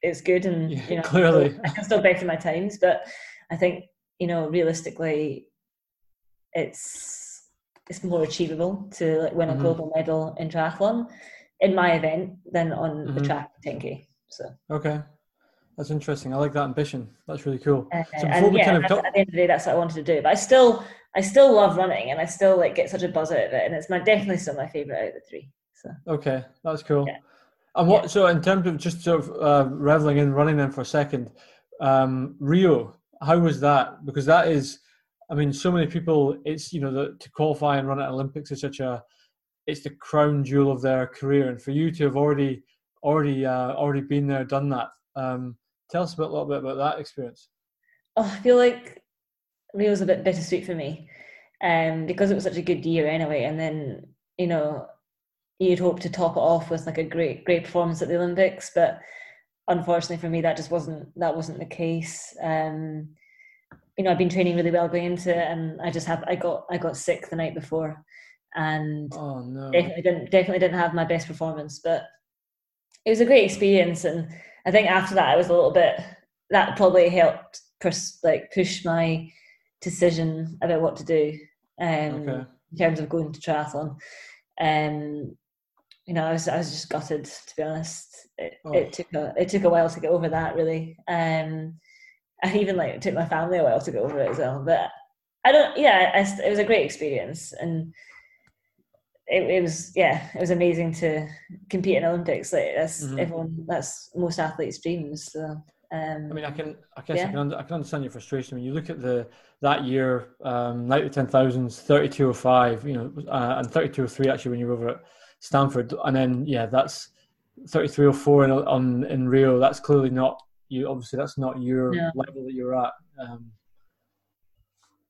it's good, and yeah, you know clearly I can still better my times. But I think you know realistically, it's it's more achievable to like win a mm-hmm. global medal in triathlon in my event than on mm-hmm. the track 10k. So okay, that's interesting. I like that ambition. That's really cool. Uh, so and yeah, kind of at the end of the day, that's what I wanted to do. But I still, I still love running, and I still like get such a buzz out of it, and it's my definitely still my favorite out of the three. So okay, that's cool. Yeah. And what? Yeah. So in terms of just sort of uh, reveling in running then for a second, um, Rio, how was that? Because that is I mean, so many people. It's you know the, to qualify and run at Olympics is such a it's the crown jewel of their career, and for you to have already already uh, already been there, done that. Um, tell us a, bit, a little bit about that experience. Oh, I feel like Rio's a bit bittersweet for me, um, because it was such a good year anyway, and then you know you'd hope to top it off with like a great great performance at the Olympics, but unfortunately for me that just wasn't that wasn't the case. Um, you know, I've been training really well going into it, and I just have I got I got sick the night before, and oh, no. definitely didn't definitely didn't have my best performance, but it was a great experience, and I think after that I was a little bit that probably helped pers- like push my decision about what to do um, okay. in terms of going to triathlon. Um, you know, I was I was just gutted to be honest. It, oh. it took a it took a while to get over that really. Um, [LAUGHS] and even like it took my family a while to get over it as well. But I don't. Yeah, I, it was a great experience, and it, it, was yeah, it was amazing to compete in Olympics. Like that's mm-hmm. everyone. That's most athletes' dreams. So. Um, I mean, I can, I guess yeah. I, can I can understand your frustration when you look at the that year, um, night of ten thousands, thirty two oh five, you know, uh, and thirty two oh three actually when you were over at Stanford, and then yeah, that's thirty three oh four in on in Rio. That's clearly not you obviously that's not your no. level that you're at. Um,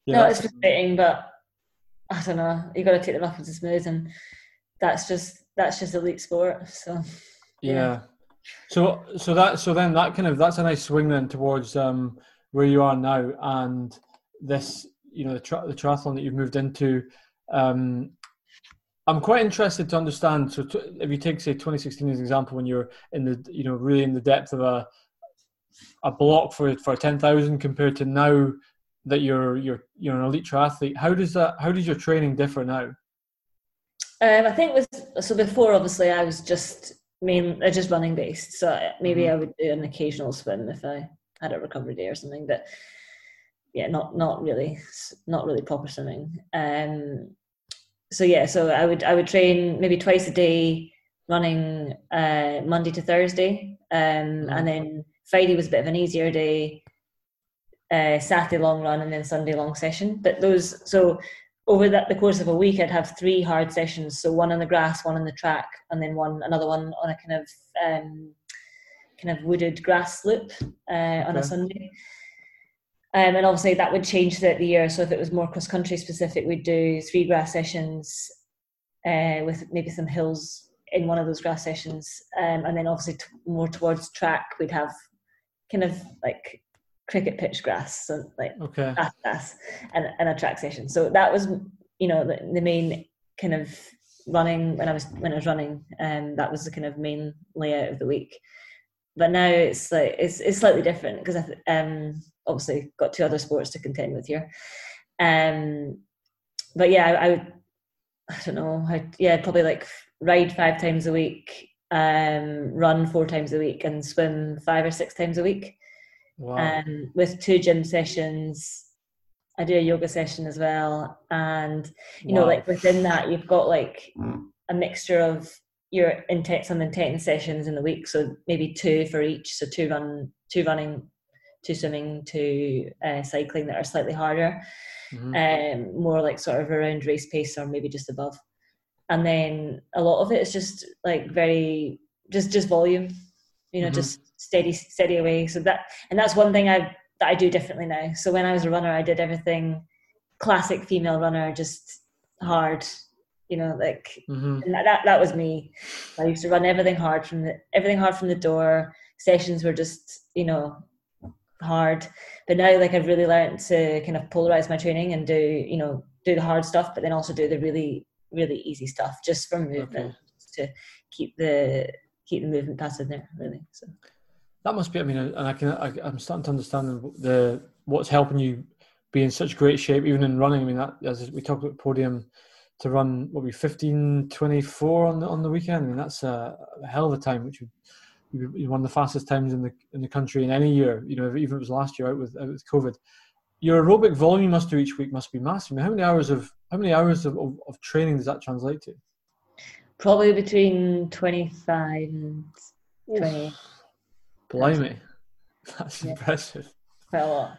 yeah, no, it's frustrating, but I don't know. You got to take the rough with the smooth, and that's just that's just elite sport. So yeah. yeah. So so that so then that kind of that's a nice swing then towards um, where you are now, and this you know the, tri- the triathlon that you've moved into. Um, I'm quite interested to understand. So, t- if you take say 2016 as an example, when you're in the you know really in the depth of a a block for for ten thousand compared to now that you're you're you're an elite triathlete. How does that? How does your training differ now? Um, I think with so before, obviously, I was just main uh, just running based. So maybe mm-hmm. I would do an occasional swim if I had a recovery day or something. But yeah, not not really, not really proper swimming. Um, so yeah, so I would I would train maybe twice a day, running uh, Monday to Thursday, um, mm-hmm. and then Friday was a bit of an easier day. Uh, Saturday long run and then Sunday long session. But those so over that the course of a week, I'd have three hard sessions. So one on the grass, one on the track, and then one another one on a kind of um, kind of wooded grass loop uh, on a Sunday. Um, and obviously that would change throughout the year. So if it was more cross country specific, we'd do three grass sessions uh, with maybe some hills in one of those grass sessions, um, and then obviously t- more towards track, we'd have kind of like cricket pitch grass, so like okay. grass, grass and, and a track session. So that was, you know, the, the main kind of running when I was when I was running, and um, that was the kind of main layout of the week. But now it's like it's it's slightly different because I've um, obviously got two other sports to contend with here. Um, but yeah, I, I would I don't know, I, yeah, probably like ride five times a week um, run four times a week and swim five or six times a week. Wow. Um, with two gym sessions. I do a yoga session as well. And, you wow. know, like within that, you've got like a mixture of your intense some intense sessions in the week. So maybe two for each. So two run, two running, two swimming, two uh, cycling that are slightly harder. Mm-hmm. Um, more like sort of around race pace or maybe just above and then a lot of it is just like very just just volume you know mm-hmm. just steady steady away. So that and that's one thing i that i do differently now. So when i was a runner i did everything classic female runner just hard you know like mm-hmm. that, that that was me. I used to run everything hard from the everything hard from the door. Sessions were just you know hard. But now like i've really learned to kind of polarize my training and do you know do the hard stuff but then also do the really really easy stuff just from movement okay. to keep the keep the movement passive there really so. That must be i mean and i can I, i'm starting to understand the what's helping you be in such great shape even in running. I mean that as we talked about podium to run what we 15 24 on the on the weekend? I mean that's a, a hell of a time which would be one of the fastest times in the in the country in any year you know even if it was last year out with out with covid. Your aerobic volume must do each week must be massive. I mean, how many hours of how many hours of, of, of training does that translate to? Probably between 25 and 20. Oof. Blimey. [LAUGHS] That's yeah. impressive. Quite a lot.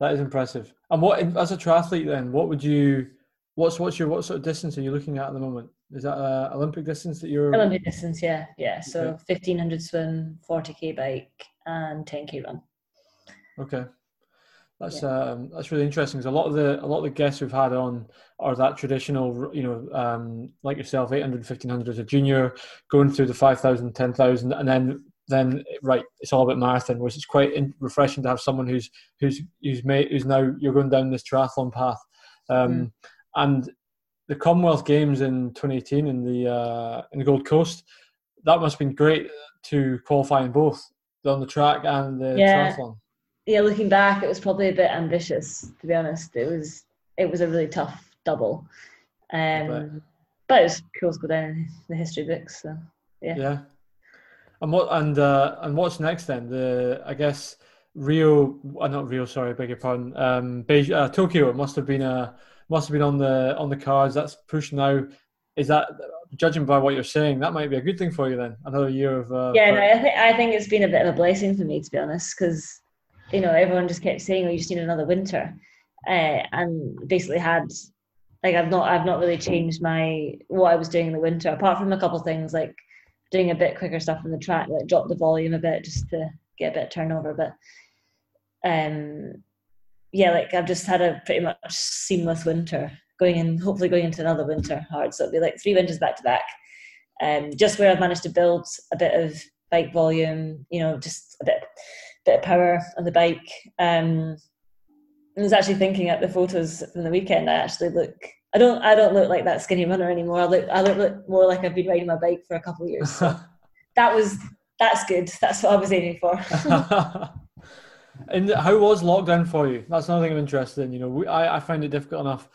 That is impressive. And what, as a triathlete, then, what would you, what's what's your what sort of distance are you looking at at the moment? Is that a Olympic distance that you're? Olympic distance, yeah, yeah. So okay. fifteen hundred swim, forty k bike, and ten k run. Okay. That's yeah. um, that's really interesting. Because a lot of the a lot of the guests we've had on are that traditional, you know, um, like yourself, 800, 1500 as a junior, going through the 5,000, 10,000, and then then right, it's all about marathon, which is quite refreshing to have someone who's who's who's made who's now you're going down this triathlon path, um, mm. and the Commonwealth Games in 2018 in the uh, in the Gold Coast, that must have been great to qualify in both on the track and the yeah. triathlon yeah, looking back, it was probably a bit ambitious. To be honest, it was it was a really tough double, um, but it was cool to go down in the history books. So yeah. Yeah. And what and uh, and what's next then? The I guess Rio, uh, not Rio. Sorry, beg your pardon. Um, Beijing, uh, Tokyo. It must have been a must have been on the on the cards. That's pushed now. Is that judging by what you're saying? That might be a good thing for you then. Another year of uh, yeah. No, I think I think it's been a bit of a blessing for me to be honest because you know, everyone just kept saying, "Oh, you just need another winter," uh, and basically had like I've not I've not really changed my what I was doing in the winter apart from a couple things like doing a bit quicker stuff on the track, like drop the volume a bit just to get a bit of turnover. But um, yeah, like I've just had a pretty much seamless winter going in, hopefully going into another winter hard. So it'll be like three winters back to back. Um, just where I've managed to build a bit of bike volume, you know, just a bit bit of power on the bike. Um, I was actually thinking at the photos from the weekend. I actually look. I don't. I don't look like that skinny runner anymore. I look. I look more like I've been riding my bike for a couple of years. So [LAUGHS] that was. That's good. That's what I was aiming for. [LAUGHS] and how was lockdown for you? That's another thing I'm interested in. You know, we, I, I find it difficult enough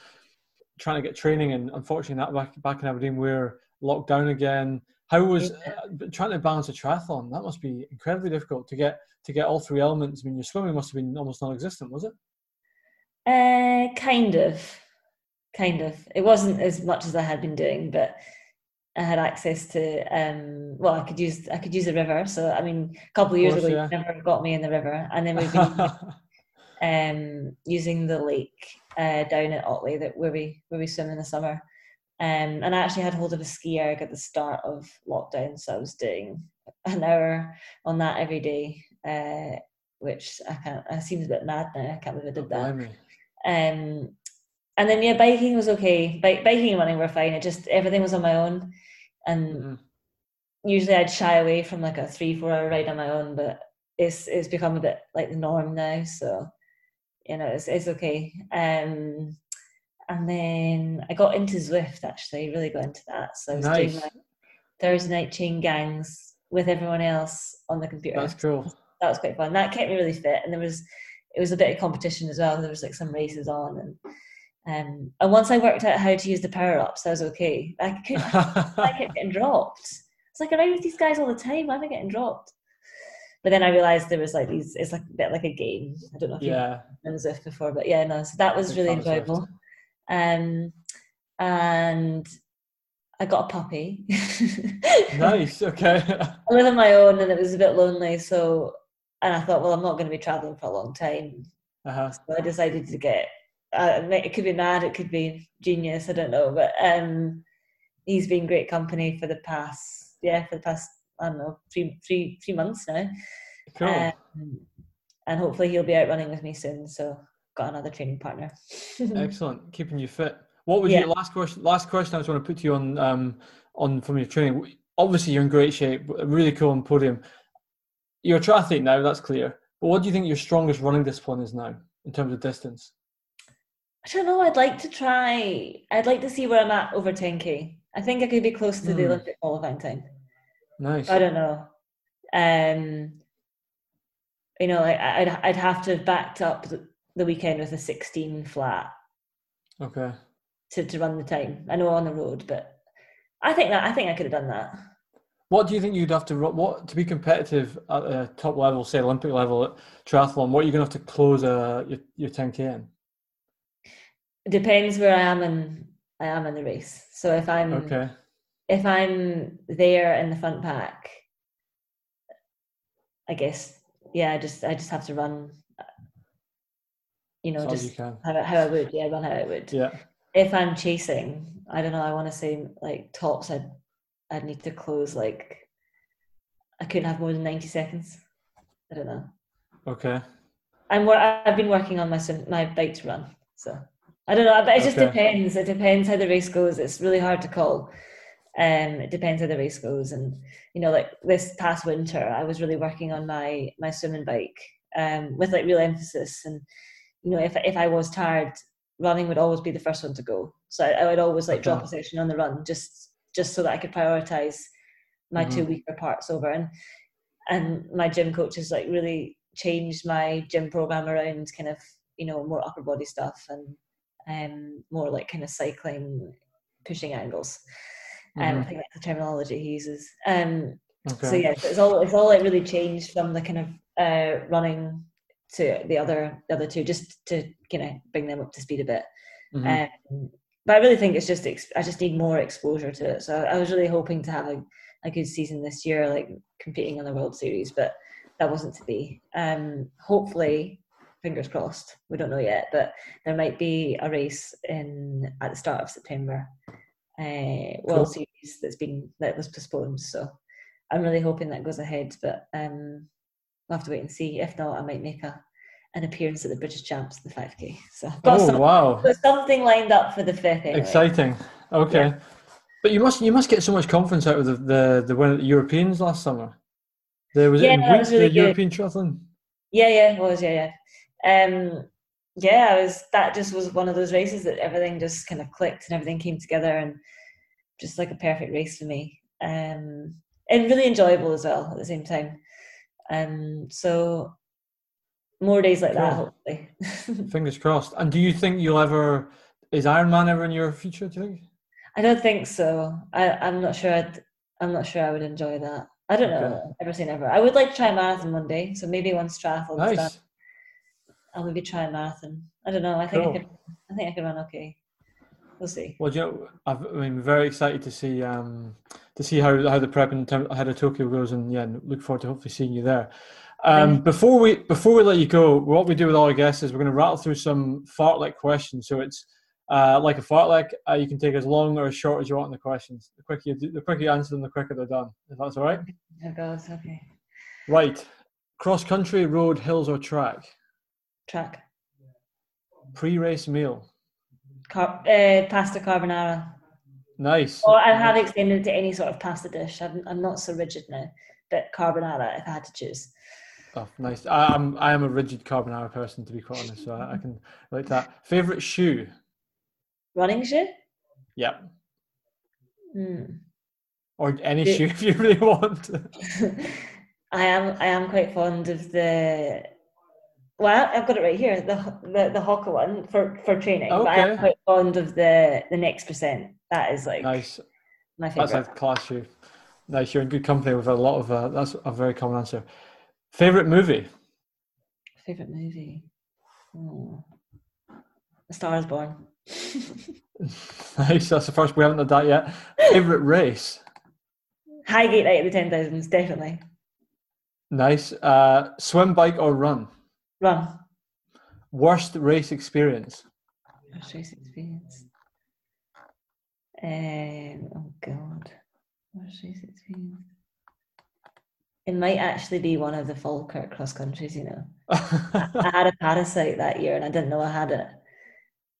trying to get training, and unfortunately, that back back in Aberdeen, we're locked down again. How was uh, trying to balance a triathlon? That must be incredibly difficult to get to get all three elements. I mean, your swimming must have been almost non-existent, was it? Uh, kind of, kind of. It wasn't as much as I had been doing, but I had access to. Um, well, I could use I could use the river. So I mean, a couple of years course, ago, yeah. you never got me in the river, and then we've [LAUGHS] been um, using the lake uh, down at Otley that where we where we swim in the summer. Um, and I actually had hold of a ski erg at the start of lockdown, so I was doing an hour on that every day, uh, which I can't. It seems a bit mad now. I can't believe I did that. Um, and then yeah, biking was okay. Bike, biking and running were fine. It just everything was on my own, and mm-hmm. usually I'd shy away from like a three four hour ride on my own, but it's it's become a bit like the norm now. So you know, it's it's okay. Um, and then I got into Zwift actually, really got into that. So I was nice. doing my Thursday night chain gangs with everyone else on the computer. That's cool. That was quite fun. That kept me really fit, and there was it was a bit of competition as well. There was like some races on, and um, and once I worked out how to use the power ups, I was okay. I could I [LAUGHS] kept getting dropped. It's like I ride with these guys all the time. Why am I getting dropped? But then I realized there was like these. It's like a bit like a game. I don't know if yeah. you've been Zwift before, but yeah, no. So that was really enjoyable. Um, and I got a puppy. [LAUGHS] nice. Okay. I live on my own, and it was a bit lonely. So, and I thought, well, I'm not going to be traveling for a long time. Uh-huh. So I decided to get. Uh, it could be mad, it could be genius. I don't know, but um, he's been great company for the past, yeah, for the past I don't know, three, three, three months now. Cool. Um, and hopefully he'll be out running with me soon. So got another training partner. [LAUGHS] Excellent, keeping you fit. What was yeah. your last question? Last question I just want to put to you on um, on from your training. Obviously, you're in great shape. Really cool on podium. You're a triathlete now. That's clear. But what do you think your strongest running discipline is now in terms of distance? I don't know. I'd like to try. I'd like to see where I'm at over 10k. I think I could be close to mm. the hmm. Olympic qualifying time. Nice. I don't know. Um, you know, like I'd I'd have to have backed up the weekend with a 16 flat. Okay. To, to run the time. I know on the road, but I think that I think I could have done that. What do you think you'd have to what to be competitive at a top level, say Olympic level at triathlon? What are you going to have to close uh, your your 10k in? It depends where I am in I am in the race. So if I'm okay, if I'm there in the front pack, I guess yeah, I just I just have to run you know, just you how, how I would, yeah, run how I would. Yeah. If I'm chasing, I don't know, I want to say like tops, I'd, I'd need to close like, I couldn't have more than 90 seconds. I don't know. Okay. I'm I've been working on my my bike to run. So I don't know, but it just okay. depends. It depends how the race goes. It's really hard to call. Um, it depends how the race goes, and you know, like this past winter, I was really working on my my swimming bike um, with like real emphasis. And you know, if if I was tired, running would always be the first one to go. So I, I would always like okay. drop a session on the run just just so that I could prioritize my mm-hmm. two weaker parts over. And and my gym coach has like really changed my gym program around kind of you know more upper body stuff and um more like kind of cycling pushing angles. Um, mm-hmm. I think that's the terminology he uses. Um, okay. So yeah, it's all it's all like really changed from the kind of uh, running to the other the other two, just to kind of bring them up to speed a bit. Mm-hmm. Um, but I really think it's just I just need more exposure to it. So I was really hoping to have a, a good season this year, like competing in the World Series, but that wasn't to be. Um, hopefully, fingers crossed. We don't know yet, but there might be a race in at the start of September, uh, World cool. Series that's been that was postponed. So I'm really hoping that goes ahead. But um, we'll have to wait and see. If not, I might make a an appearance at the British Champs, in the 5K. So oh wow, there's something lined up for the fifth. Anyway. Exciting. Okay, yeah. but you must you must get so much confidence out of the the, the win at the Europeans last summer. There was yeah, it in weeks, really the good. European triathlon. Yeah, yeah, it was yeah, yeah. Um, yeah, I was. That just was one of those races that everything just kind of clicked and everything came together and just like a perfect race for me. Um, and really enjoyable as well at the same time. Um, so more days like cool. that, hopefully. [LAUGHS] Fingers crossed. And do you think you'll ever? Is Ironman ever in your future? Do you think? I don't think so. I, I'm not sure. I'd, I'm not sure I would enjoy that. I don't okay. know. Ever say never. I would like to try a marathon one day. So maybe once triathlon nice. done, I'll maybe try a marathon. I don't know. I think cool. I could. I think I could run okay. We'll see. Well, you know, i mean, very excited to see um, to see how how the prep in term, ahead of Tokyo goes, and yeah, look forward to hopefully seeing you there. Um, before we before we let you go, what we do with all our guests is we're going to rattle through some fartlek questions. So it's uh, like a fartlek. Uh, you can take as long or as short as you want on the questions. The quicker you do, the quicker you answer them, the quicker they're done. If that's all right. Oh God, okay. Right, cross country, road, hills, or track. Track. Pre-race meal. Car- uh, pasta carbonara. Nice. Or I have extended it to any sort of pasta dish. I'm, I'm not so rigid now, but carbonara if I had to choose. Oh, nice. I, am I am a rigid carbonara person to be quite honest, so I, I can like that. [LAUGHS] Favorite shoe? Running shoe? Yep. Hmm. Or any shoe [LAUGHS] if you really want. [LAUGHS] I am I am quite fond of the well, I've got it right here, the the, the Hoka one for, for training. Okay. But I'm quite fond of the the next percent. That is like nice. My favorite. That's a class shoe. Nice. You're in good company with a lot of. Uh, that's a very common answer. Favorite movie? Favorite movie? Oh. A Star is Born. [LAUGHS] nice. That's the first. We haven't done that yet. Favorite race? Highgate Night of the Ten Thousands, definitely. Nice. Uh, swim, bike, or run? Run. Worst race experience? Worst race experience. Um, oh God. Worst race experience. It might actually be one of the Falkirk cross countries, you know. [LAUGHS] I had a parasite that year and I didn't know I had it.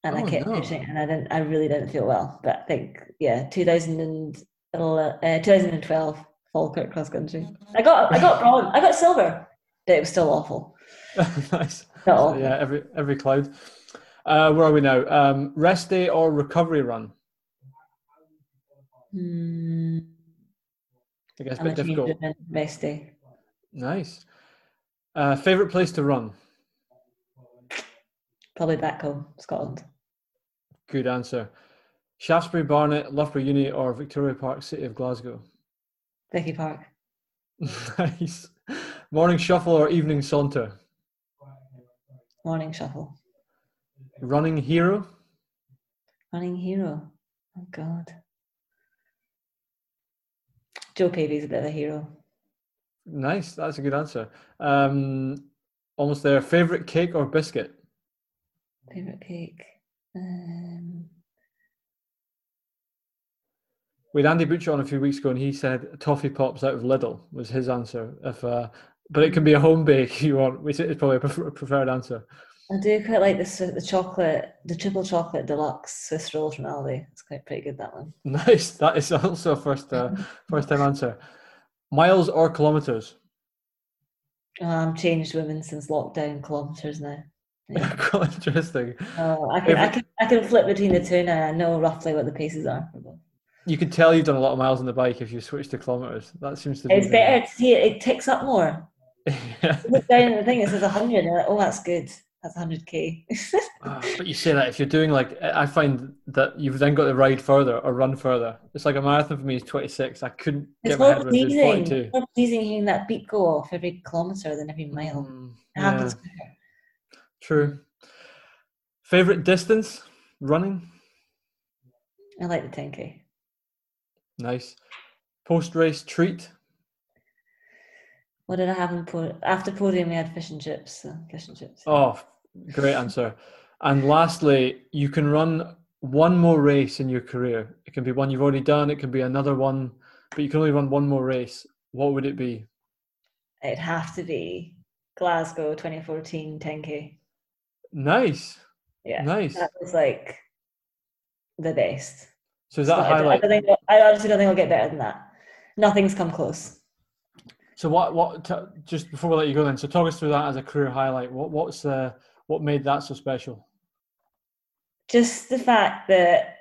And oh, I kept no. pushing and I didn't I really didn't feel well. But I think yeah, 2000 and, uh, 2012 Falkirk cross country. I got I got bronze. I got silver, but it was still awful. [LAUGHS] nice. So, yeah, every every cloud. Uh, where are we now? Um, rest day or recovery run? Mm. I guess a bit difficult. Vesty. Nice. Uh, favorite place to run? Probably back home, Scotland. Good answer. Shaftesbury, Barnet, Loughborough Uni, or Victoria Park, City of Glasgow? Vicky Park. [LAUGHS] nice. Morning shuffle or evening saunter? Morning shuffle. Running hero? Running hero. Oh God. Jo Pavey's a bit of a hero. Nice, that's a good answer. Um, almost there. Favorite cake or biscuit? Favorite cake. Um... We had Andy Butchart on a few weeks ago, and he said toffee pops out of Lidl was his answer. If uh, but it can be a home bake if you want, which is probably a prefer- preferred answer. I do quite like this the chocolate, the triple chocolate deluxe Swiss roll from Aldi. It's quite pretty good that one. [LAUGHS] Nice. That is also a first uh, [LAUGHS] first time answer. Miles or kilometers? Um, changed women since lockdown kilometers now. [LAUGHS] Yeah. Interesting. Oh, I can, I can I can flip between the two now. I know roughly what the paces are. You can tell you've done a lot of miles on the bike if you switch to kilometers. That seems to be. It's better to see it. It ticks up more. Yeah. Look down at the thing. It says hundred. Like, oh, that's good. That's hundred k. Ah, [LAUGHS] but you say that if you're doing like, I find that you've then got to ride further or run further. It's like a marathon for me is 26. I couldn't It's get my head more around. 42. It's more pleasing hearing that beat go off every kilometre than every mile. Mm, It yeah, true. Favorite distance running? I like the 10k. Nice. Post race treat? What did I have in po- after podium? We had fish and chips. So fish and chips. Oh, great answer. And lastly, you can run one more race in your career. It can be one you've already done, it can be another one, but you can only run one more race. What would it be? It'd have to be Glasgow 2014 10k. Nice. Yeah, Nice. that was like the best. So is that a It's not- I don't- highlight? I, don't think, I honestly don't think I'll get better than that. Nothing's come close. So what? What? T- just before we let you go, then. So talk us through that as a career highlight. What? What's uh, what made that so special? Just the fact that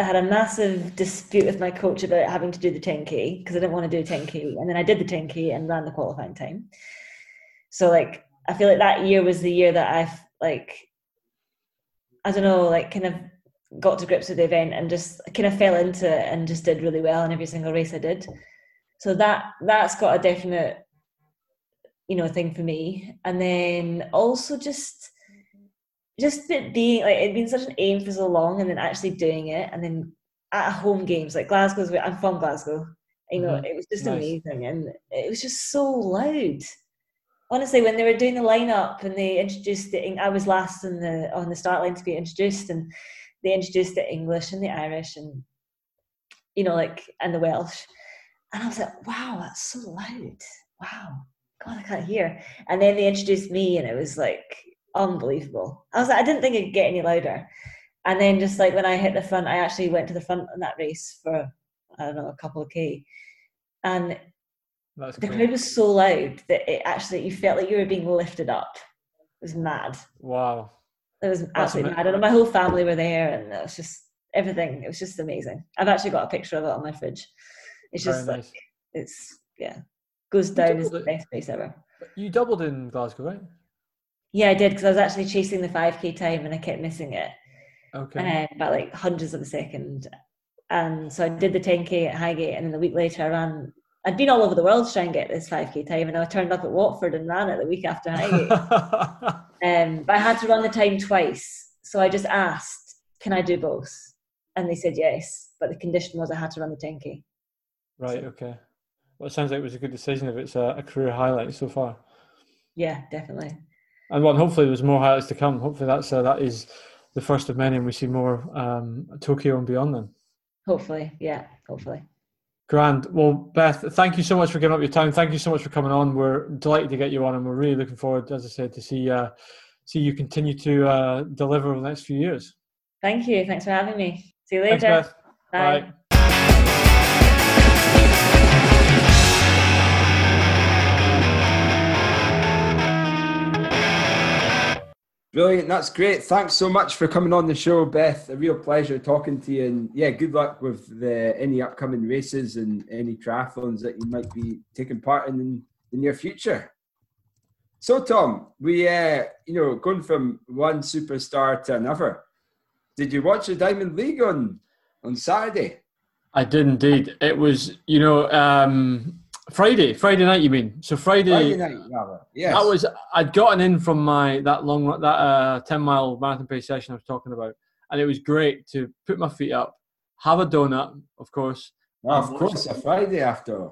I had a massive dispute with my coach about having to do the 10k because I didn't want to do 10k, and then I did the 10k and ran the qualifying time. So like, I feel like that year was the year that I've like, I don't know, like kind of got to grips with the event and just kind of fell into it and just did really well in every single race I did. So that that's got a definite, you know, thing for me. And then also just just it being like it'd been such an aim for so long and then actually doing it and then at home games like Glasgow's I'm from Glasgow. You know, Mhm. it was just Nice. amazing and it was just so loud. Honestly, when they were doing the lineup and they introduced the I was last in the on the start line to be introduced and they introduced the English and the Irish and you know, like and the Welsh. And I was like, wow, that's so loud. Wow. God, I can't hear. And then they introduced me and it was like unbelievable. I was like, I didn't think it'd get any louder. And then just like when I hit the front, I actually went to the front in that race for I don't know, a couple of K. And That's the cool. crowd was so loud that it actually you felt like you were being lifted up. It was mad. Wow. It was absolutely mad. And my whole family were there and it was just everything. It was just amazing. I've actually got a picture of it on my fridge. It's Very just like nice. it's yeah. Goes down as the best race ever. You doubled in Glasgow, right? Yeah, I did because I was actually chasing the 5k time and I kept missing it Okay. um, by like hundreds of a second. And so I did the 10k at Highgate, and then a week later I ran. I'd been all over the world trying to get this 5k time, and I turned up at Watford and ran it the week after Highgate. [LAUGHS] um, but I had to run the time twice, so I just asked, "Can I do both?" And they said yes, but the condition was I had to run the 10k. Right. Okay. Well, it sounds like it was a good decision if it's a, a career highlight so far. Yeah, definitely. And one, hopefully, there's more highlights to come. Hopefully, that's uh, that is the first of many, and we see more um, Tokyo and beyond. Then, Hopefully, yeah, hopefully. grand. Well, Beth, thank you so much for giving up your time. Thank you so much for coming on. We're delighted to get you on, and we're really looking forward, as I said, to see uh, see you continue to uh, deliver over the next few years. Thank you. Thanks for having me. See you later. Thanks, Beth. Bye. Bye. Brilliant. That's great. Thanks so much for coming on the show, Beth. A real pleasure talking to you. And yeah, good luck with the any upcoming races and any triathlons that you might be taking part in in the near future. So, Tom, we uh, you know going from one superstar to another. Did you watch the Diamond League on on Saturday? I did indeed. It was, you know, um, Friday, Friday night. You mean? So Friday. Friday night, rather. Yes. That was I'd gotten in from my that long that uh, ten mile marathon pace session I was talking about, and it was great to put my feet up, have a donut, of course, Well, of course, a Friday after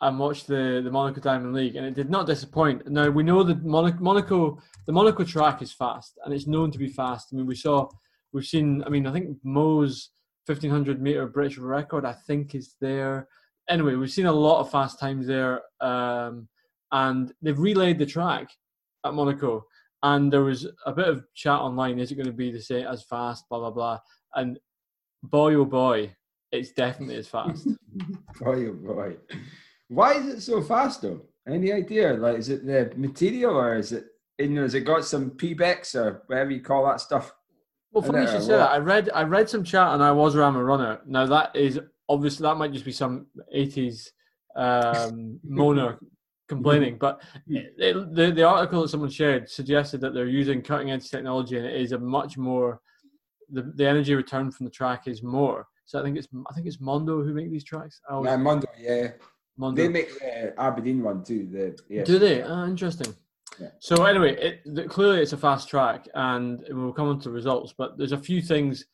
and watch the the Monaco Diamond League, and it did not disappoint. Now we know that Monaco, Monaco the Monaco track is fast, and it's known to be fast. I mean, we saw, we've seen. I mean, I think Mo's fifteen hundred meter British record, I think, is there. Anyway, we've seen a lot of fast times there, um, and they've relayed the track at Monaco. And there was a bit of chat online: is it going to be the same as fast? Blah blah blah. And boy, oh boy, it's definitely as fast. [LAUGHS] boy, oh boy. Why is it so fast though? Any idea? Like, is it the material or is it, you know, has it got some Pebax or whatever you call that stuff? Well, funny you should say that. I read I read some chat and I was around a runner. Now that is obviously that might just be some eighties um, [LAUGHS] moaner complaining, but it, the the article that someone shared suggested that they're using cutting edge technology and it is a much more the, the energy return from the track is more. So I think it's I think it's Mondo who make these tracks. Yeah, Mondo, yeah. Mondo. They make the Aberdeen one too. The yeah. Do they? Uh, interesting. So anyway, it, the, clearly it's a fast track, and we'll come on to results. But there's a few things.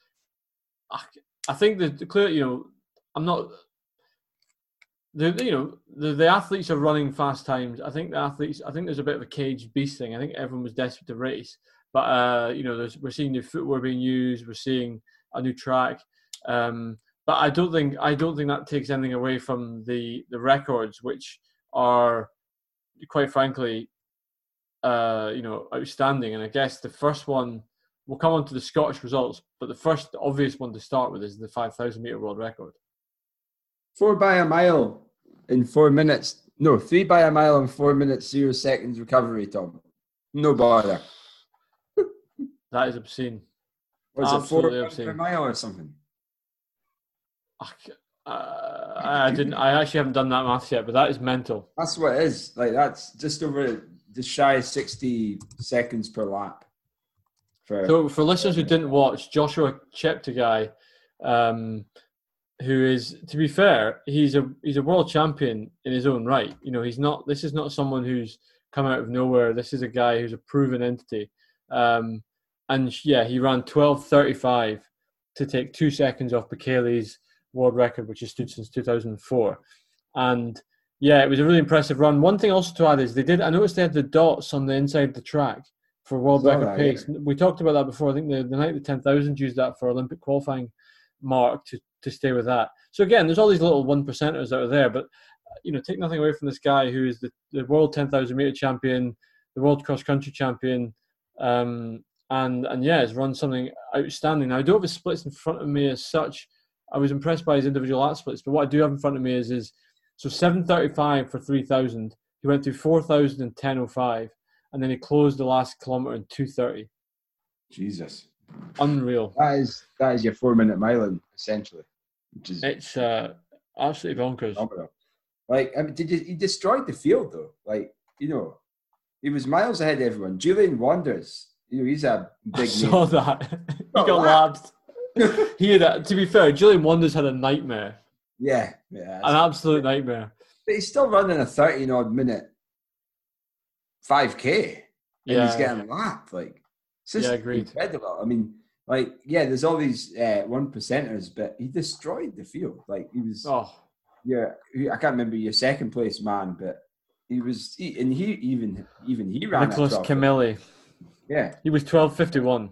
I, I think that clearly, you know, I'm not. The you know the, the athletes are running fast times. I think the athletes. I think there's a bit of a caged beast thing. I think everyone was desperate to race, but uh, you know, we're seeing new footwear being used. We're seeing a new track. Um, but I don't think I don't think that takes anything away from the the records, which are quite frankly, uh, you know, outstanding. And I guess the first one we'll come on to the Scottish results, but the first obvious one to start with is the 5,000 meter world record. Four by a mile in four minutes. No, three by a mile in four minutes, zero seconds recovery, Tom. No bother. [LAUGHS] that is obscene. Was Absolutely it four obscene. per mile or something? Uh, I didn't. I actually haven't done that maths yet, but that is mental. That's what it is. Like that's just over just shy of sixty seconds per lap. For, so for listeners who didn't watch, Joshua Cheptegei, um, who is, to be fair, he's a he's a world champion in his own right. You know, he's not. This is not someone who's come out of nowhere. This is a guy who's a proven entity. Um, and yeah, he ran twelve thirty five to take two seconds off Bekele's world record, which has stood since 2004. And yeah, it was a really impressive run. One thing also to add is they did. I noticed they had the dots on the inside of the track for world record that, pace. Yeah. We talked about that before. I think the, the night the 10,000 used that for Olympic qualifying mark to, to stay with that. So again, there's all these little one percenters that are there, but you know, take nothing away from this guy who is the, the world 10,000 meter champion, the world cross country champion, um, and and yeah, has run something outstanding. Now I don't have his splits in front of me as such, I was impressed by his individual lap splits. But what I do have in front of me is is so 735 for 3000. He went through 4000 and 1005, and then he closed the last kilometer in 230. Jesus, unreal. That is that is your four minute mile essentially. Which is it's uh, absolutely bonkers. Phenomenal. Like I mean, did you, he destroyed the field though? Like you know, he was miles ahead of everyone. Julien Wanders, you know, he's a big. I saw name. that. [LAUGHS] he got lapped he had, a, to be fair, Julien Wanders had a nightmare. Yeah, yeah, an absolute nightmare. But he's still running a thirty odd minute five k, and yeah. he's getting lapped. Like, it's just yeah, agreed. incredible. I mean, like, yeah, there's all these uh, one percenters, but he destroyed the field. Like, he was. Oh. Yeah, I can't remember your second place man, but he was, he, and he even even he ran. Nicholas Kimeli. Yeah, he was twelve fifty one.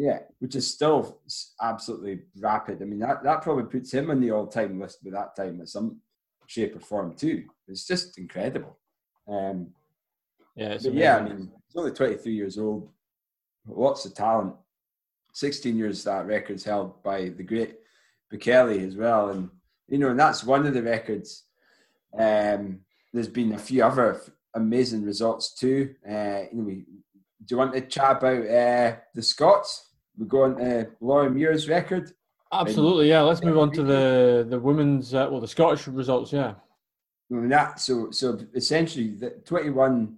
Yeah, which is still absolutely rapid. I mean, that, that probably puts him on the all time list by that time in some shape or form, too. It's just incredible. Um, yeah, yeah, I mean, he's only 23 years old, lots of talent. 16 years that record's held by the great Bekele as well. And, you know, and that's one of the records. Um, there's been a few other amazing results too. Uh, you know, we, do you want to chat about uh, the Scots? We go on to Laura Muir's record. Absolutely, yeah. Let's move on to the the women's uh, well the Scottish results. Yeah. I mean that so so essentially the twenty one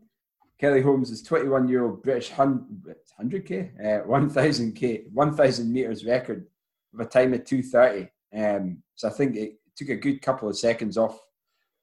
Kelly Holmes is twenty one year old British hundred k uh, one thousand k one thousand meters record with a time of two thirty. Um, so I think it took a good couple of seconds off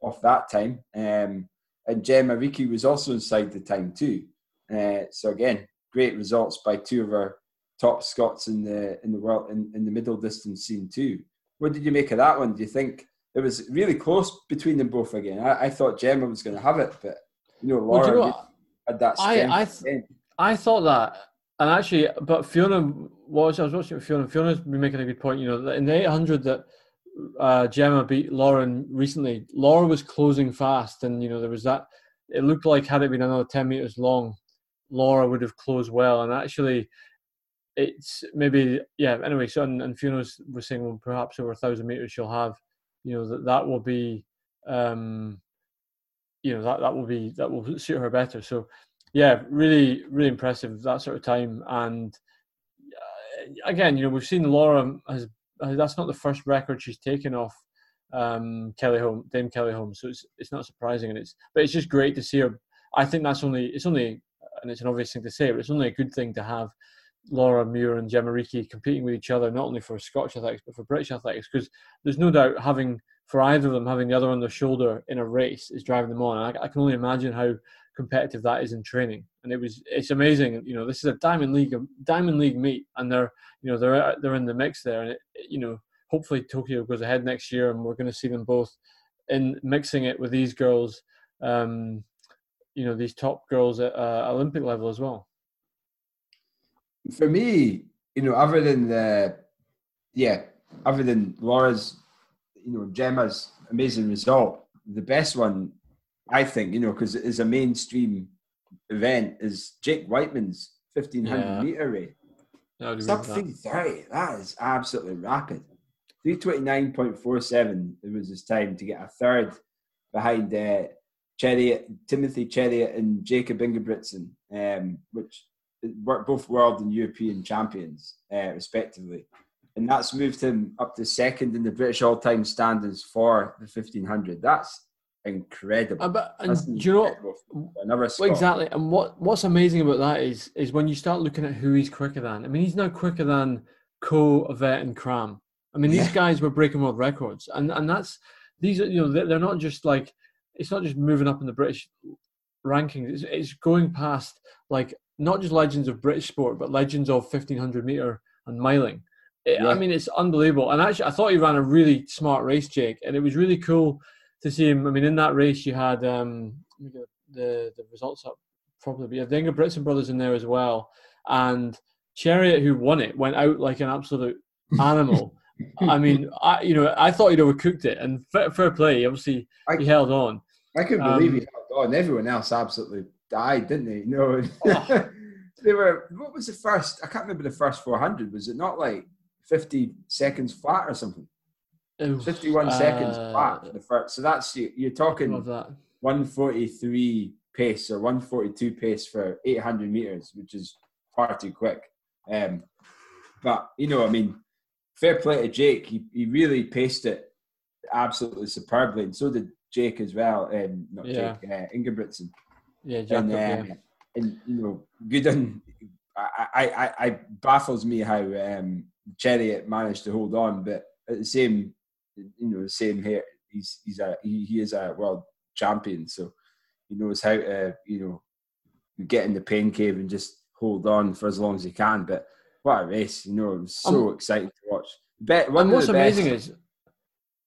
off that time. Um, and Gemma Reekie was also inside the time too. Uh, so again, great results by two of our top Scots in the in the world in, in the middle distance scene too. What did you make of that one? Do you think it was really close between them both again? I, I thought Gemma was going to have it, but you know Laura well, you know had that. I I, th- I thought that, and actually, but Fiona was I was watching Fiona. Fiona's been making a good point. You know, in the 800 that uh, Gemma beat Lauren recently, Laura was closing fast, and you know there was that it looked like had it been another 10 meters long, Laura would have closed well. And actually, it's maybe, yeah, anyway, so, and, and was, was saying, well, perhaps over a thousand meters she'll have, you know, that, that will be, um, you know, that, that will be, that will suit her better. So, yeah, really, really impressive that sort of time. And uh, again, you know, we've seen Laura has, that's not the first record she's taken off um, Kelly Home, Dame Kelly Home. So it's it's not surprising, and it's but it's just great to see her. I think that's only it's only and it's an obvious thing to say, but it's only a good thing to have Laura Muir and Gemma Reekie competing with each other, not only for Scottish athletics but for British athletics, because there's no doubt having for either of them having the other on their shoulder in a race is driving them on. I, I can only imagine how competitive that is in training, and it was it's amazing. You know, this is a Diamond League Diamond League meet, and they're you know they're they're in the mix there, and it, you know hopefully Tokyo goes ahead next year, and we're going to see them both in mixing it with these girls. Um, you know, these top girls at uh, Olympic level as well. For me, you know, other than the, yeah, other than Laura's, you know, Gemma's amazing result, the best one, I think, you know, because it is a mainstream event, is Jake Wightman's 1500 yeah. meter race. Sub 330, that is absolutely rapid. 329.47 it was his time to get a third behind uh, Cheruiyot, Timothy Cheruiyot and Jakob Ingebrigtsen, um, which both world and European champions, uh, respectively. And that's moved him up to second in the British all time standings for the 1500. That's incredible. Uh, but, and do you know another well, exactly? And what what's amazing about that is is when you start looking at who he's quicker than. I mean, he's now quicker than Coe, Ovett, and Cram. I mean, these guys were breaking world records, and and that's these are you know they're not just like it's not just moving up in the British rankings. It's, it's going past like not just legends of British sport, but legends of fifteen hundred meter and miling. It, yeah. I mean, it's unbelievable. And actually, I thought he ran a really smart race, Jake, and it was really cool to see him. I mean, in that race, you had um, the the results up probably. But you had the Ingebrigtsen brothers in there as well, and Cheruiyot, who won it, went out like an absolute [LAUGHS] animal. I mean, I you know I thought he'd overcooked it, and fair, fair play. Obviously, I, he held on. I couldn't um, believe he held on. Everyone else absolutely died, didn't they? You know, oh. [LAUGHS] they were. What was the first? I can't remember the first 400. Was it not like 50 seconds flat or something? Oof, 51 uh, seconds flat the first. So that's you're talking that. 143 pace or 142 pace for 800 meters, which is far too quick. Um, but you know, I mean, fair play to Jake. He, he really paced it absolutely superbly, and so did Jake as well. Um, not yeah. Jake, uh, Ingebrigtsen. Yeah, Jakob, and, uh, yeah. and you know, good on. I, I, I baffles me how um, Cheruiyot managed to hold on, but at the same, you know, the same here. He's he's a he, he is a world champion, so he knows how to you know get in the pain cave and just hold on for as long as he can. But what a race! You know, it was so um, exciting to watch. Bet, and what's amazing is,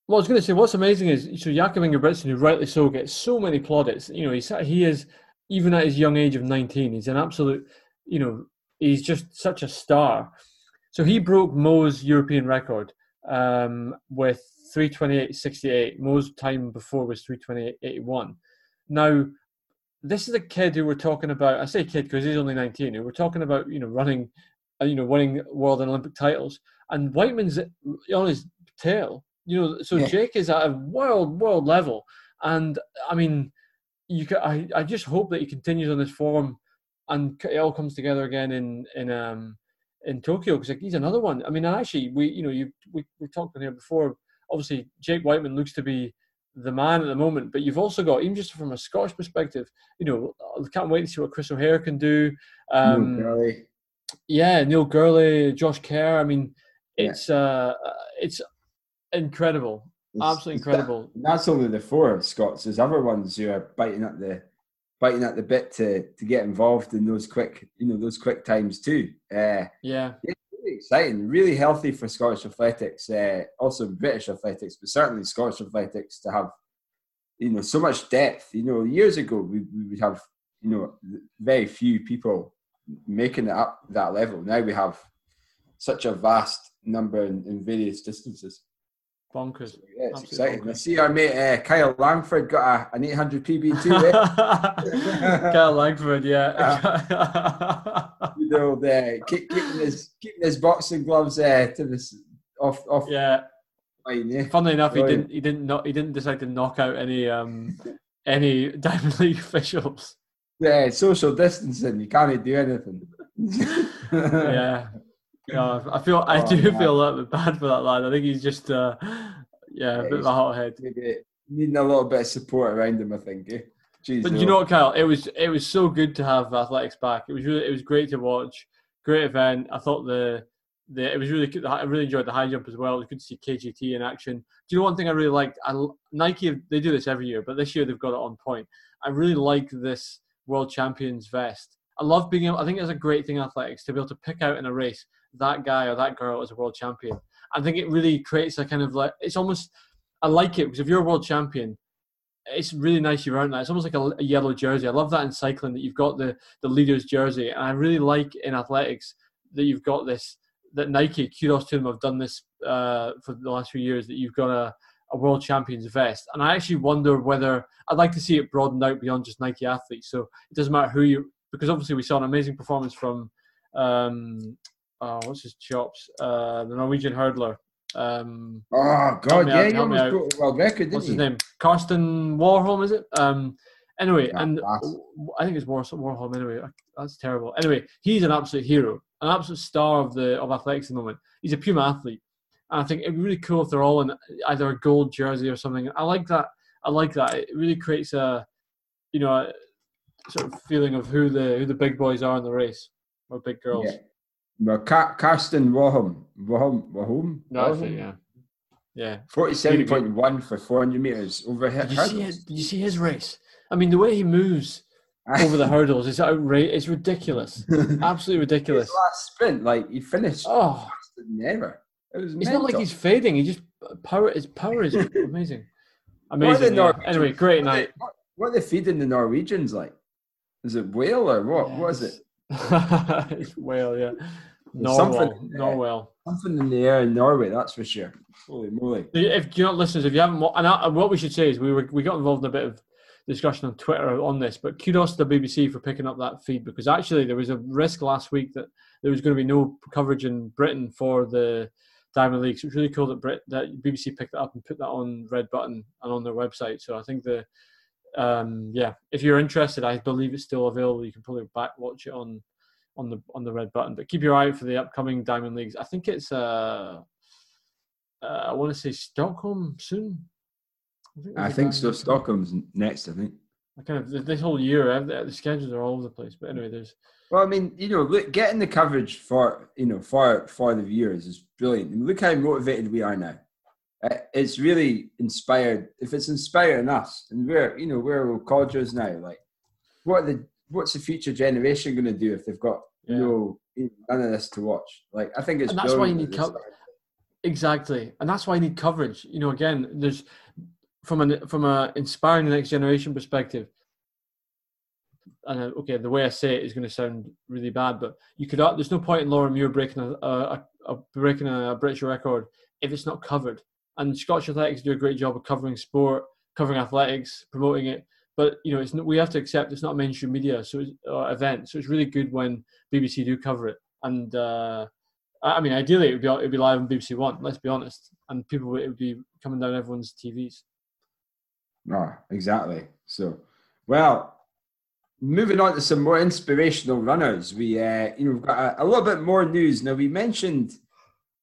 well, I was going to say, what's amazing is, so Jakob Ingebrigtsen, who rightly so gets so many plaudits. You know, he's he is even at his young age of nineteen, he's an absolute. You know, he's just such a star. So he broke Mo's European record um, with 328.68. Mo's time before was 328.81. Now, this is a kid who we're talking about. I say kid because he's only 19. Who we're talking about, you know, running uh, you know, winning world and Olympic titles. And Wightman's on his tail. You know, so yeah. Jake is at a world world level, and I mean, you can, I I just hope that he continues on this form, and it all comes together again in in um in Tokyo because like, he's another one. I mean, actually, we you know you we we talked on here before. Obviously, Jake Wightman looks to be the man at the moment, but you've also got even just from a Scottish perspective, you know, I can't wait to see what Chris O'Hare can do. Um, yeah, Neil Gurley, Josh Kerr. I mean, it's yeah. uh, it's incredible, it's, absolutely incredible. That, that's only the four Scots. There's other ones who are biting at the biting at the bit to to get involved in those quick, you know, those quick times too. Uh, yeah. yeah really exciting, really healthy for Scottish athletics, uh, also British athletics, but certainly Scottish athletics to have, you know, so much depth. You know, years ago we, we would have, you know, very few people making it up that level. Now we have such a vast number in, in various distances. Bonkers. Yeah, it's Absolutely exciting. I see our mate uh, Kyle Langford got a, an 800 PB too. eh? [LAUGHS] Kyle [LAUGHS] Langford, yeah. you know, the, keep, keeping his keeping his boxing gloves uh, to this off off yeah. line. Eh? Funnily enough, he didn't. He didn't. Not, he didn't decide to knock out any um [LAUGHS] any Diamond League officials. Yeah, social distancing. You can't do anything. yeah. Yeah, I feel I Oh, do [LAUGHS] man. feel a little bit bad for that lad. I think he's just uh, yeah, a bit of a hothead. Maybe needing a little bit of support around him. I think. Eh? Jeez, But no. you know what, Kyle? It was it was so good to have athletics back. It was really it was great to watch. Great event. I thought the the it was really good. I really enjoyed the high jump as well. It was good to see KGT in action. Do you know one thing I really liked? I, Nike they do this every year, but this year they've got it on point. I really like this world champions vest. I love being able. I think it's a great thing in athletics to be able to pick out in a race that guy or that girl as a world champion. I think it really creates a kind of like it's almost. I like it because if you're a world champion, it's really nice you're wearing that. It's almost like a, a yellow jersey. I love that in cycling that you've got the the leader's jersey, and I really like in athletics that you've got this. That Nike, kudos to them, have done this uh, for the last few years. That you've got a, a world champions vest, and I actually wonder whether I'd like to see it broadened out beyond just Nike athletes. So it doesn't matter who you, because obviously we saw an amazing performance from, um, oh, what's his chops, uh, the Norwegian hurdler. Um, Oh God, yeah, out, he almost out. broke the world record, didn't what's he? his name? Karsten Warholm, is it? Um, anyway, Yeah, and I think it's War, Warholm. Anyway, that's terrible. Anyway, he's an absolute hero, an absolute star of the of athletics at the moment. He's a Puma athlete, and I think it'd be really cool if they're all in either a gold jersey or something. I like that. I like that. It really creates a, you know, a sort of feeling of who the who the big boys are in the race or big girls. Yeah. Well, Car- Karsten Wahom, Wahom, Wahom, No, that's it, yeah, yeah. forty-seven point one for four hundred meters over Did hit you see hurdles. his, Did you see his race? I mean, the way he moves [LAUGHS] over the hurdles is outrageous. It's ridiculous. [LAUGHS] Absolutely His ridiculous. last sprint, like he finished Oh, faster than ever. It was it's not like he's fading. He just power. His power is [LAUGHS] amazing. What are the Amazing. yeah. Norwegians- Anyway, great what are they- night. What, what are they feeding the Norwegians like? Is it whale or what? What is it? it's whale, yeah. There's something Norwell. Norwell. Something in the air in Norway, that's for sure. Holy moly! If you not listeners, if you haven't, and, I, and what we should say is we were we got involved in a bit of discussion on Twitter on this, but kudos to the BBC for picking up that feed because actually there was a risk last week that there was going to be no coverage in Britain for the Diamond League. So it's really cool that Brit that BBC picked it up and put that on Red Button and on their website. So I think the um, yeah, if you're interested, I believe it's still available. You can probably back watch it on on the on the red button. But keep your eye out for the upcoming Diamond Leagues. I think it's uh, uh I want to say Stockholm soon. I a think so. League. Stockholm's next, I think. I kind of this whole year, the schedules are all over the place. But anyway, there's Well, I mean, you know, look, getting the coverage for you know for for the viewers is brilliant. I mean, look how motivated we are now. Uh, It's really inspired. If it's inspiring us, and we're you know we're colleges now, like what are the what's the future generation going to do if they've got Yeah. no none of this to watch? Like, I think it's And that's why you need co- Exactly, and that's why you need coverage. You know, again, there's from an from a inspiring the next generation perspective. And uh, okay, the way I say it is going to sound really bad, but you could. uh, There's no point in Laura Muir breaking a, a, a breaking a British record if it's not covered. And Scottish Athletics do a great job of covering sport, covering athletics, promoting it. But you know, it's we have to accept it's not mainstream media, so it's, uh, event. So it's really good when BBC do cover it. And uh, I mean, ideally, it would be it would be live on BBC One. Let's be honest, and people it would be coming down everyone's TVs. No, exactly. So, well, moving on to some more inspirational runners, we uh, you know we've got a, a little bit more news now. We mentioned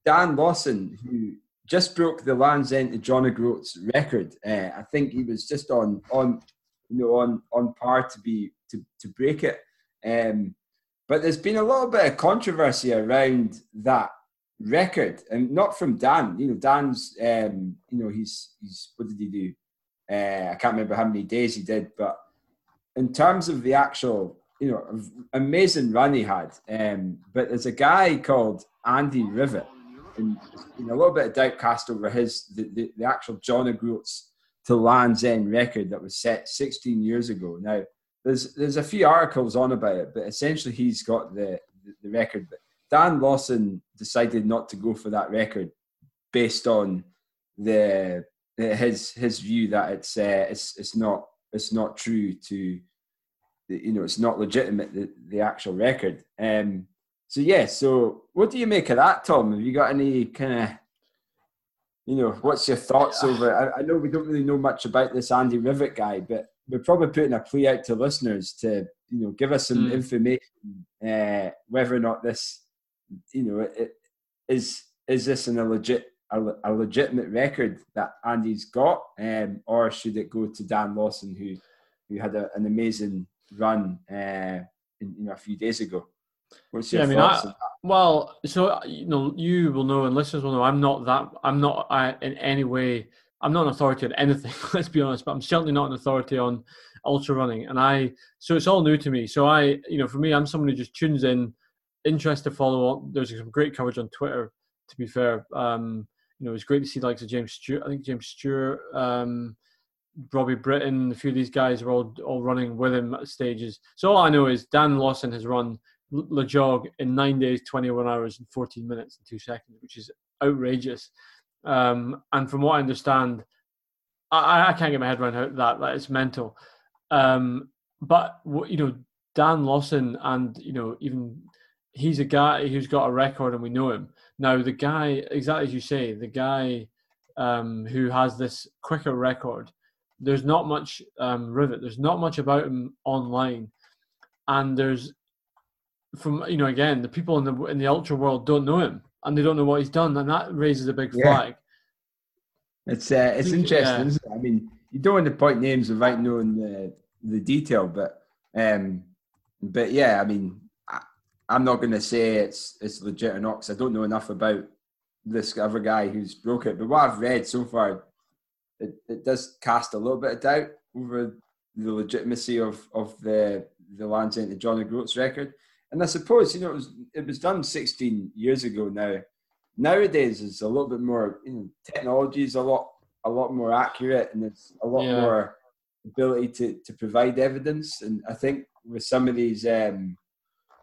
Dan Lawson, who just broke the Land's End to John O'Groats record. Uh, I think he was just on on you know on on par to be to to break it. Um, but there's been a little bit of controversy around that record, and not from Dan. You know, Dan's um, you know he's he's what did he do? Uh, I can't remember how many days he did, but in terms of the actual, you know, amazing run he had. Um, but there's a guy called Andy Rivett, and you know, a little bit of doubt cast over his the, the, the actual John O'Groats to Land's End record that was set 16 years ago. Now, there's there's a few articles on about it, but essentially he's got the the, the record. But Dan Lawson decided not to go for that record based on the his his view that it's uh, it's it's not it's not true to you know it's not legitimate the, the actual record. Um, so yeah, so what do you make of that, Tom? Have you got any kind of you know what's your thoughts over? I, I know we don't really know much about this Andy Rivett guy, but we're probably putting a plea out to listeners to you know give us some mm. information uh, whether or not this you know it, is is this an a legit a, a legitimate record that Andy's got, um, or should it go to Dan Lawson who who had a, an amazing run uh, in, you know a few days ago? What's your yeah, I mean, I, well, so you know, you will know, and listeners will know. I'm not that. I'm not I, in any way I'm not an authority on anything, [LAUGHS] let's be honest, but I'm certainly not an authority on ultra running. And I, so it's all new to me. So I, you know, for me, I'm someone who just tunes in, interest to follow Up. There's some great coverage on Twitter, to be fair. Um, you know, it's great to see the likes of James Stewart. I think James Stewart, um, Robbie Britton, a few of these guys are all, all running with him at stages. So all I know is Dan Lawson has run Le Jog in nine days, 21 hours, and 14 minutes and two seconds, which is outrageous. Um, and from what I understand, I, I can't get my head around that. That it's mental. Um, but you know, Dan Lawson, and you know, even he's a guy who's got a record, and we know him. Now, the guy, exactly as you say, the guy um, who has this quicker record, there's not much um, Rivett. There's not much about him online, and there's from you know again the people in the in the ultra world don't know him and they don't know what he's done, and that raises a big flag. Yeah. It's uh, it's interesting. It? I mean, you don't want to point names without knowing the the detail, but um, but yeah, I mean, I, am not going to say it's it's legit or not because I don't know enough about this other guy who's broke it. But what I've read so far, it, it does cast a little bit of doubt over the legitimacy of of the the Land's End to John O'Groats record. And I suppose you know it was it was done 16 years ago now. Nowadays, it's a little bit more. You know, technology is a lot a lot more accurate, and it's a lot yeah. more ability to to provide evidence. And I think with some of these, um,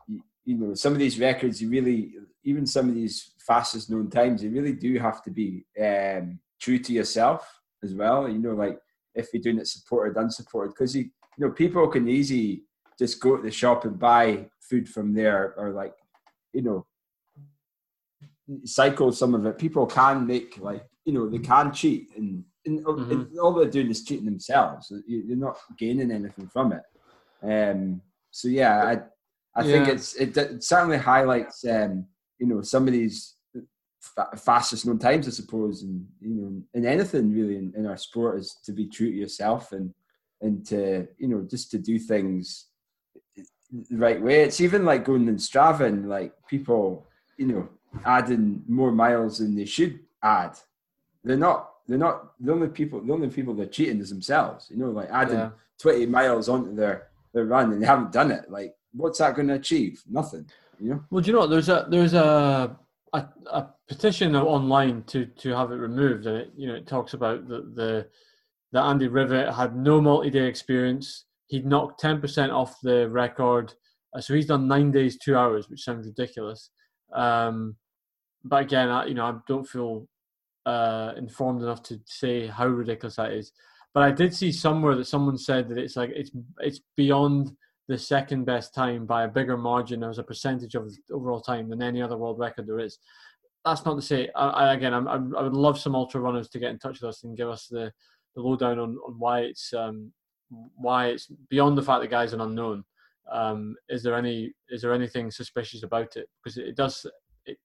you, you know, some of these records, you really even some of these fastest known times, you really do have to be um, true to yourself as well. You know, like if you're doing it supported, unsupported, because you you know people can easily just go to the shop and buy food from there or like you know cycle some of it people can make like you know they can cheat and, and, mm-hmm. and all they're doing is cheating themselves you're not gaining anything from it um so yeah i i yeah. think it's it, it, certainly highlights um you know some of these fastest known times i suppose and you know in anything really in, in our sport is to be true to yourself and and to you know just to do things the right way. It's even like going in Strava and like people, you know, adding more miles than they should add. They're not. They're not the only people. The only people they're cheating is themselves. You know, like adding yeah. twenty miles onto their their run and they haven't done it. Like, what's that going to achieve? Nothing. You know. Well, do you know? There's a there's a a, a petition online to to have it removed, and it you know it talks about the the that Andy Rivett had no multi-day experience he'd knocked 10% off the record. Uh, so he's done nine days, two hours, which sounds ridiculous. Um, but again, I, you know, I don't feel uh, informed enough to say how ridiculous that is. But I did see somewhere that someone said that it's like it's it's beyond the second best time by a bigger margin as a percentage of overall time than any other world record there is. That's not to say. I, I again, I'm, i would love some ultra runners to get in touch with us and give us the, the lowdown on, on why it's um, why it's beyond the fact that guys an unknown. Um, is there any is there anything suspicious about it? Because it, does it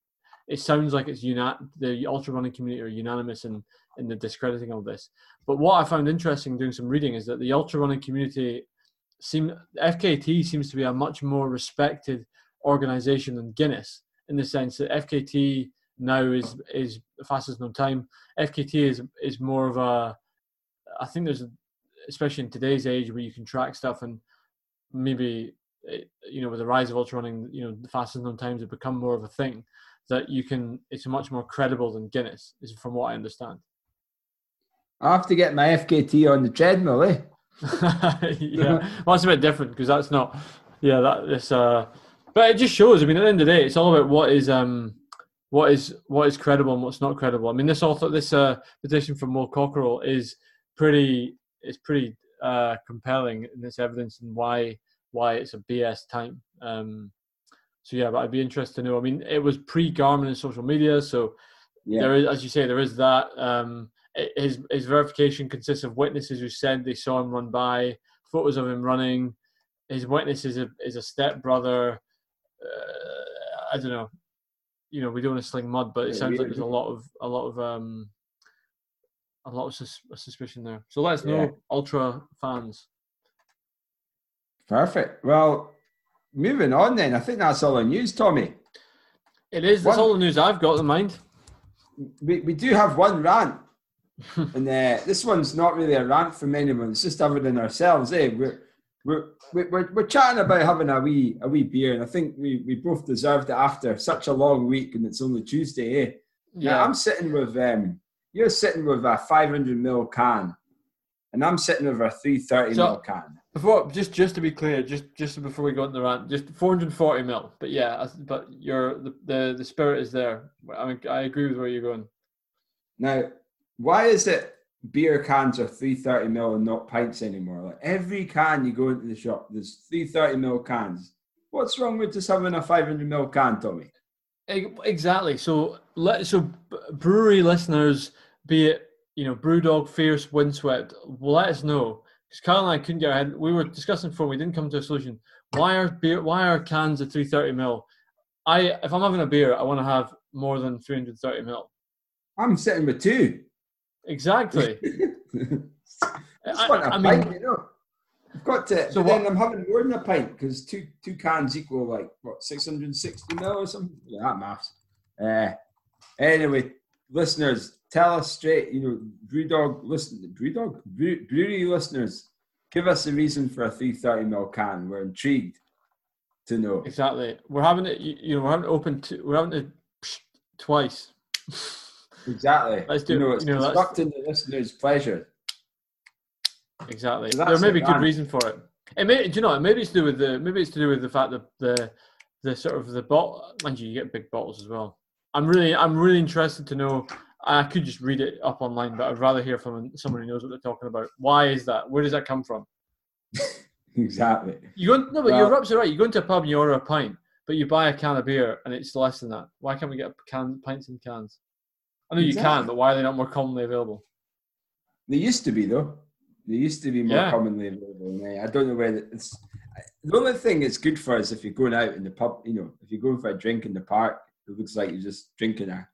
it sounds like it's uni- the ultra running community are unanimous in in the discrediting of this. But what I found interesting doing some reading is that the ultra running community seem FKT seems to be a much more respected organization than Guinness in the sense that FKT now is is the fastest known time. FKT is is more of a I think there's especially in today's age where you can track stuff and maybe eh, you know with the rise of ultra running you know the fastest known times have become more of a thing that you can it's much more credible than guinness is from what i understand. I have to get my fkt on the treadmill eh? [LAUGHS] Yeah. Well it's a bit different because that's not yeah that is uh but it just shows i mean at the end of the day it's all about what is um what is what is credible and what's not credible. I mean, this author, this uh, petition from Will Cockerell is pretty is pretty uh, compelling in its evidence and why why it's a BS time. Um, so yeah, but I'd be interested to know. I mean, it was pre Garmin and social media, so yeah. there is, as you say, there is that. Um, his his verification consists of witnesses who said they saw him run by, photos of him running. His witness is a is a step brother. Uh, I don't know. You know, we don't want to sling mud, but it sounds like there's a lot of a lot of um, a lot of sus- suspicion there. So let us know, yeah. ultra fans. Perfect. Well, moving on then. I think that's all the news, Tommy. It is. That's one, all the news I've got in mind. We, we do have one rant. [LAUGHS] and uh, this one's not really a rant from anyone. It's just evident ourselves. Eh? We're, we're, we're, we're chatting about having a wee a wee beer, and I think we, we both deserved it after such a long week, and it's only Tuesday. Eh? Yeah, now, I'm sitting with um, you're sitting with a 500 ml can, and I'm sitting with a 330 so, ml can. Before, just just to be clear, just just before we go into the rant, just 440 mil. But yeah, but your the, the the spirit is there. I mean, I agree with where you're going. Now, why is it beer cans are 330 mil and not pints anymore? Like every can you go into the shop, there's 330 mil cans. What's wrong with just having a 500 mil can, Tommy? Exactly. So let so brewery listeners, be it you know BrewDog, Fierce, Windswept, let us know because Kyle and I couldn't get ahead. We were discussing before we didn't come to a solution. Why are beer? Why are cans at 330 mil? I if I'm having a beer, I want to have more than 330 mil. I'm sitting with two. Exactly. [LAUGHS] I, I pint, mean, you know. I've got to. So then I'm having more than a pint because two two cans equal like what 660 mil or something. Yeah, that maths. Uh, anyway, listeners, tell us straight. You know, BrewDog listen, BrewDog Brew, dog brew brewery listeners, give us a reason for a 330 mil can. We're intrigued to know. Exactly. We're having it. You know, we're having it open. To, we're having it twice. [LAUGHS] Exactly. Let's do. You know, it's you know, constructing the listener's pleasure. Exactly. There may be good reason for it. It may, do you know? Maybe it's to do with the. Maybe it's to do with the fact that the, the sort of the bottle. Mind you, you get big bottles as well. I'm really, I'm really interested to know. I could just read it up online, but I'd rather hear from someone who knows what they're talking about. Why is that? Where does that come from? [LAUGHS] exactly. You go no, but well, you're absolutely right. You go into a pub and you order a pint, but you buy a can of beer and it's less than that. Why can't we get can pints and cans? I know exactly. you can, but why are they not more commonly available? They used to be though. They used to be more yeah. commonly available. I don't know where it's. The only thing it's good for is if you're going out in the pub. You know, if you're going for a drink in the park, it looks like you're just drinking a,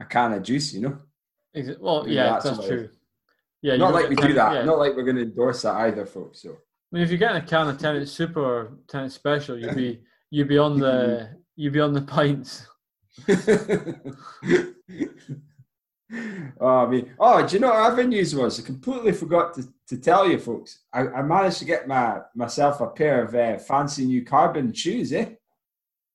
a can of juice. You know. Well, yeah, that's, that's true. Yeah, not like we do that. Yeah. Not like we're going to endorse that either, folks. So. I mean, if you're getting a can of Tennent Super or Tennent Special, you'd be [LAUGHS] you'd be on the mm-hmm. you'd be on the pints. [LAUGHS] [LAUGHS] oh, I mean, oh, do you know what other news was? I completely forgot to, to tell you, folks. I, I managed to get my myself a pair of uh, fancy new carbon shoes, eh?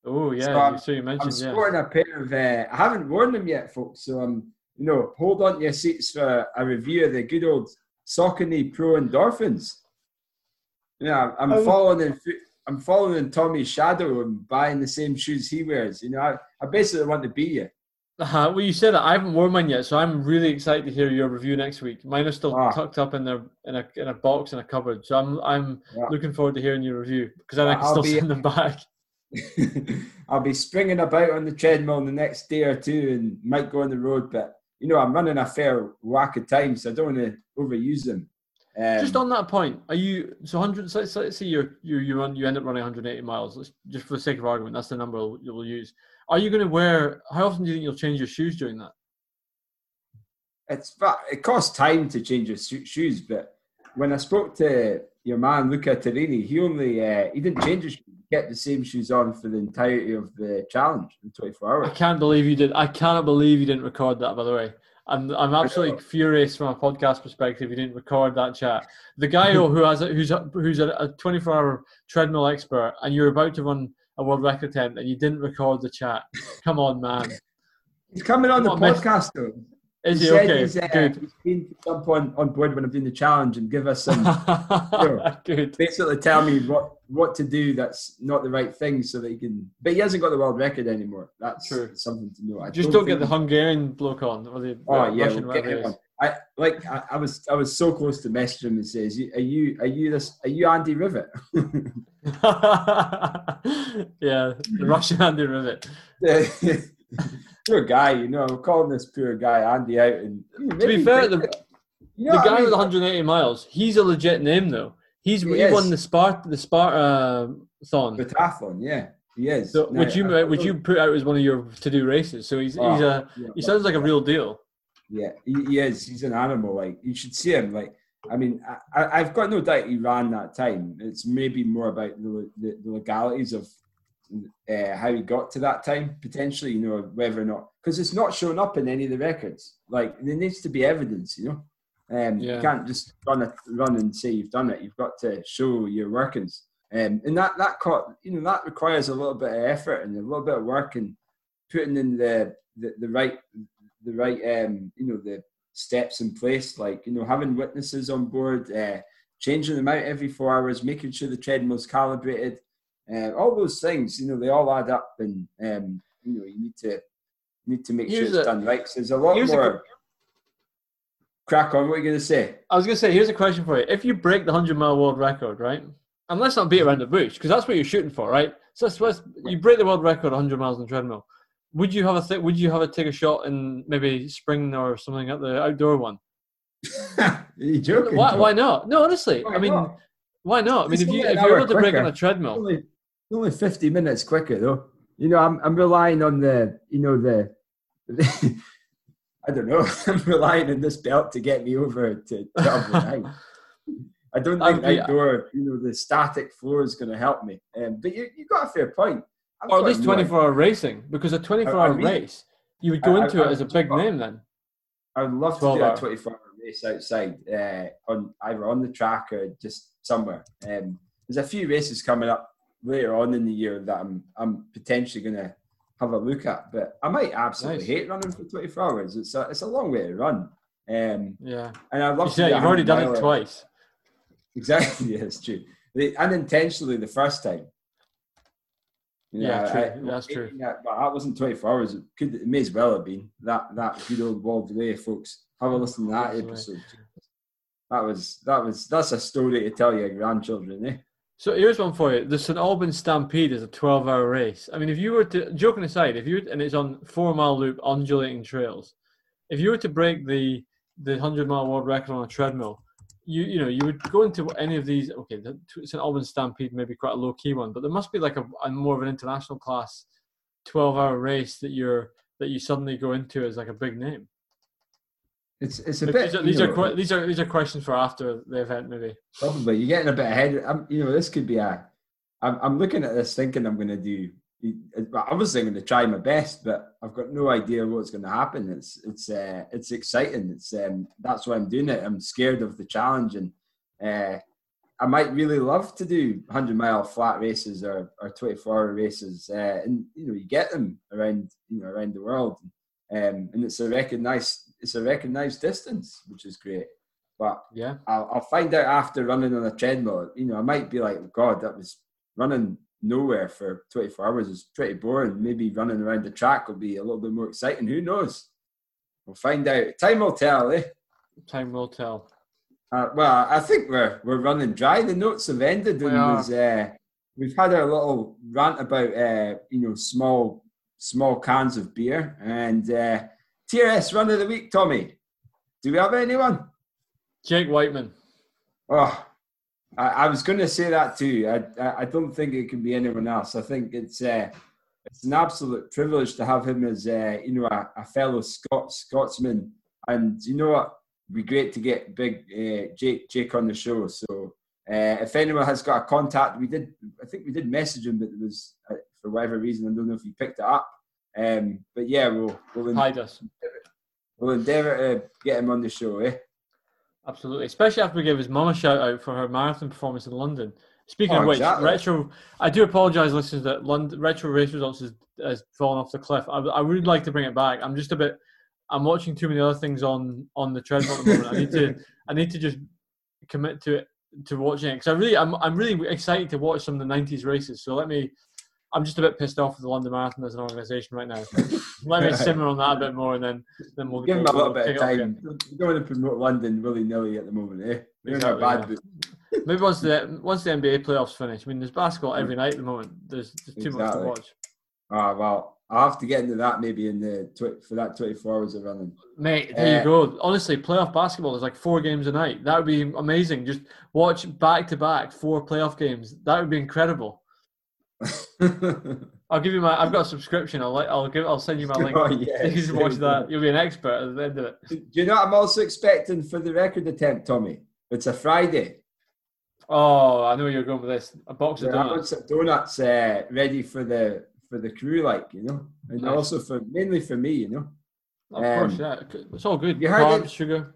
Oh yeah, so, I'm, so you mentioned. I'm sporting yeah. a pair of. Uh, I haven't worn them yet, folks. So I'm, you know, hold on to your seats for a review of the good old Saucony Pro Endorphins. Yeah, I'm oh. following in. I'm following Tommy's shadow and buying the same shoes he wears. You know, I, I basically want to be you. Uh-huh. Well, you said that I haven't worn mine yet, so I'm really excited to hear your review next week. Mine are still ah. tucked up in their in a in a box in a cupboard, so I'm I'm yeah. looking forward to hearing your review because then I can I'll still be, send them back. [LAUGHS] [LAUGHS] I'll be springing about on the treadmill in the next day or two, and might go on the road, but you know I'm running a fair whack of time, so I don't want to overuse them. Um, just on that point, are you so 100? Let's, let's say you you you run you end up running 180 miles. Let's, just for the sake of argument, that's the number you'll use. Are you going to wear? How often do you think you'll change your shoes during that? It's it costs time to change your shoes, but when I spoke to your man Luca Tarini, he only uh, he didn't change his shoes. He kept the same shoes on for the entirety of the challenge in 24 hours. I can't believe you did. I cannot believe you didn't record that. By the way, I'm I'm absolutely furious from a podcast perspective. You didn't record that chat. The guy who has a, who's a, who's a 24 hour treadmill expert, and you're about to run a world record attempt, and you didn't record the chat. Come on, man. He's coming on the podcast though. Is he, he okay? he's, uh, Good. he's keen to jump on, on board when I'm doing the challenge and give us some [LAUGHS] [LAUGHS] Good. basically tell me what what to do that's not the right thing so that he can but he hasn't got the world record anymore that's True. something to know I Just don't get the Hungarian bloke on, or the oh yeah Russian, we'll get whatever him it on. is. I like I, I was I was so close to messaging him and says are you are you this are you Andy Rivett [LAUGHS] yeah, the Russian Andy Rivett. [LAUGHS] poor guy you know I'm calling this poor guy Andy out and To be fair, the, you know the what I guy mean? with 180 miles, he's a legit name though. He's He he, won the Sparta the Sparta thon, Pentathlon yeah he is so, Now, which you I- which you put out as one of your to do races. So he's he's Oh, a yeah, he sounds like a real deal. Yeah, he, he is. He's an animal. Like you should see him. Like I mean, I, I've got no doubt he ran that time. It's maybe more about the the, the legalities of uh, how he got to that time. Potentially, you know, whether or not because it's not showing up in any of the records. Like there needs to be evidence. You know, um, Yeah. you can't just run a, run and say you've done it. You've got to show your workings. Um, and that that caught, you know that requires a little bit of effort and a little bit of work and putting in the the, the right the right um, you know the steps in place like you know having witnesses on board uh, changing them out every four hours making sure the treadmill's calibrated uh, all those things you know they all add up and um, you know you need to need to make Here's sure it's a- done right. 'cause there's a lot here's a more. crack on what are you going to say? I was gonna say, here's a question for you: If you break the 100 mile world record, right, and let's not beat around the bush, because that's what you're shooting for, right? So that's, you break the world record 100 miles on the treadmill. Would you have a th- Would you have a take a shot in maybe spring or something at the outdoor one? [LAUGHS] you joking Why, why not? No, honestly, Why I mean, not? why not? I mean, It's if you if you're able to break on a treadmill, only, only 50 minutes quicker though you know i'm, I'm relying on the you know the [LAUGHS] i don't know [LAUGHS] i'm relying on this belt to get me over to 12 nine. i don't think outdoor you know the static floor is going to help me um, but you, you got a fair point I've or at least 24 hour racing, because a 24 I hour race, you would go I- I- into I- it as a big name then. I would love to 12 do a 24 hour race outside, uh, on either on the track or just somewhere. Um, there's a few races coming up later on in the year that I'm I'm potentially going to have a look at, but I might absolutely Nice. hate running for 24 hours. It's a it's a long way to run, um, Yeah, and I'd love you to. a you've already done it twice. Exactly, [LAUGHS] yeah, it's true. Unintentionally the first time. You know, Yeah, true. I- That's true. Yeah, but that wasn't 24 hours. It could it may as well have been that that good old Wall delay, folks. Have a listen to that episode. That was that was that's a story to tell your grandchildren, eh? So here's one for you: the St Albans Stampede is a 12-hour race. I mean, if you were to, joking aside, if you and it's on four-mile loop, undulating trails, if you were to break the the 100-mile world record on a treadmill, you you know you would go into any of these. Okay, the St Albans Stampede may be quite a low-key one, but there must be like a, a more of an international class 12-hour race that you're that you suddenly go into as like a big name. It's it's a bit. these are these are, know, these are these are questions for after the event, maybe. Probably you're getting a bit ahead. I'm, you know, this could be a. I'm, I'm looking at this thinking I'm going to do. Obviously, I'm going to try my best, but I've got no idea what's going to happen. It's it's uh, it's exciting. It's um, that's why I'm doing it. I'm scared of the challenge, and uh, I might really love to do 100 mile flat races or, or 24 hour races, uh, and you know you get them around you know around the world, um, and it's a recognized it's a recognized distance, which is great. But Yeah. I'll, I'll find out after running on a treadmill. You know, I might be like, God, that was running nowhere for 24 hours is pretty boring. Maybe running around the track will be a little bit more exciting. Who knows? We'll find out. Time will tell, eh? Time will tell. Uh, well, I think we're we're running dry. The notes have ended, We and was, uh, we've had our little rant about uh, you know small small cans of beer and uh, TRS run of the week. Tommy, do we have anyone? Jake Wightman. Oh, I, I was going to say that too. I, I don't think it can be anyone else. I think it's uh, it's an absolute privilege to have him as uh, you know a, a fellow Scot Scotsman, and you know what? It'd be great to get big uh, Jake Jake on the show. So uh, if anyone has got a contact, we did. I think we did message him, but it was uh, for whatever reason. I don't know if he picked it up. Um, but yeah, we'll we'll, en- Hide us. we'll endeavour to get him on the show. Eh? Absolutely. Especially after we gave his mum a shout out for her marathon performance in London. Speaking Oh, of which, exactly. retro. I do apologise, listeners, that London retro race results has, has fallen off the cliff. I, I would like to bring it back. I'm just a bit. I'm watching too many other things on on the treadmill at the moment. I need to [LAUGHS] I need to just commit to it to watching it because I really I'm I'm really excited to watch some of the '90s races. So let me. I'm just a bit pissed off with the London Marathon as an organisation right now. [LAUGHS] let me simmer on that a bit more, and then then we'll Give them a little bit of it up again. time. You don't want to promote London willy nilly at the moment, eh? They're in a Exactly, bad yeah. [LAUGHS] Maybe once the once the NBA playoffs finish. I mean, there's basketball every night at the moment. There's, there's too much to watch. Ah, well, I'll have to get into that maybe in the tw- for that 24 hours of running. Mate, there Uh, you go. Honestly, playoff basketball is like four games a night. That would be amazing. Just watch back to back four playoff games. That would be incredible. [LAUGHS] I'll give you my. I've got a subscription. I'll let. I'll give. I'll send you my link. Oh, [LAUGHS] yeah, You can watch that. You'll be an expert at the end of it. Do you know what I'm also expecting for the record attempt, Tommy? It's a Friday. Oh, I know you're going with this. A box of There are donuts. some donuts uh, ready for the for the crew, like you know, and Nice. also for mainly for me, you know. Of course, um, yeah. It's all good. you heard Carbs, it? sugar.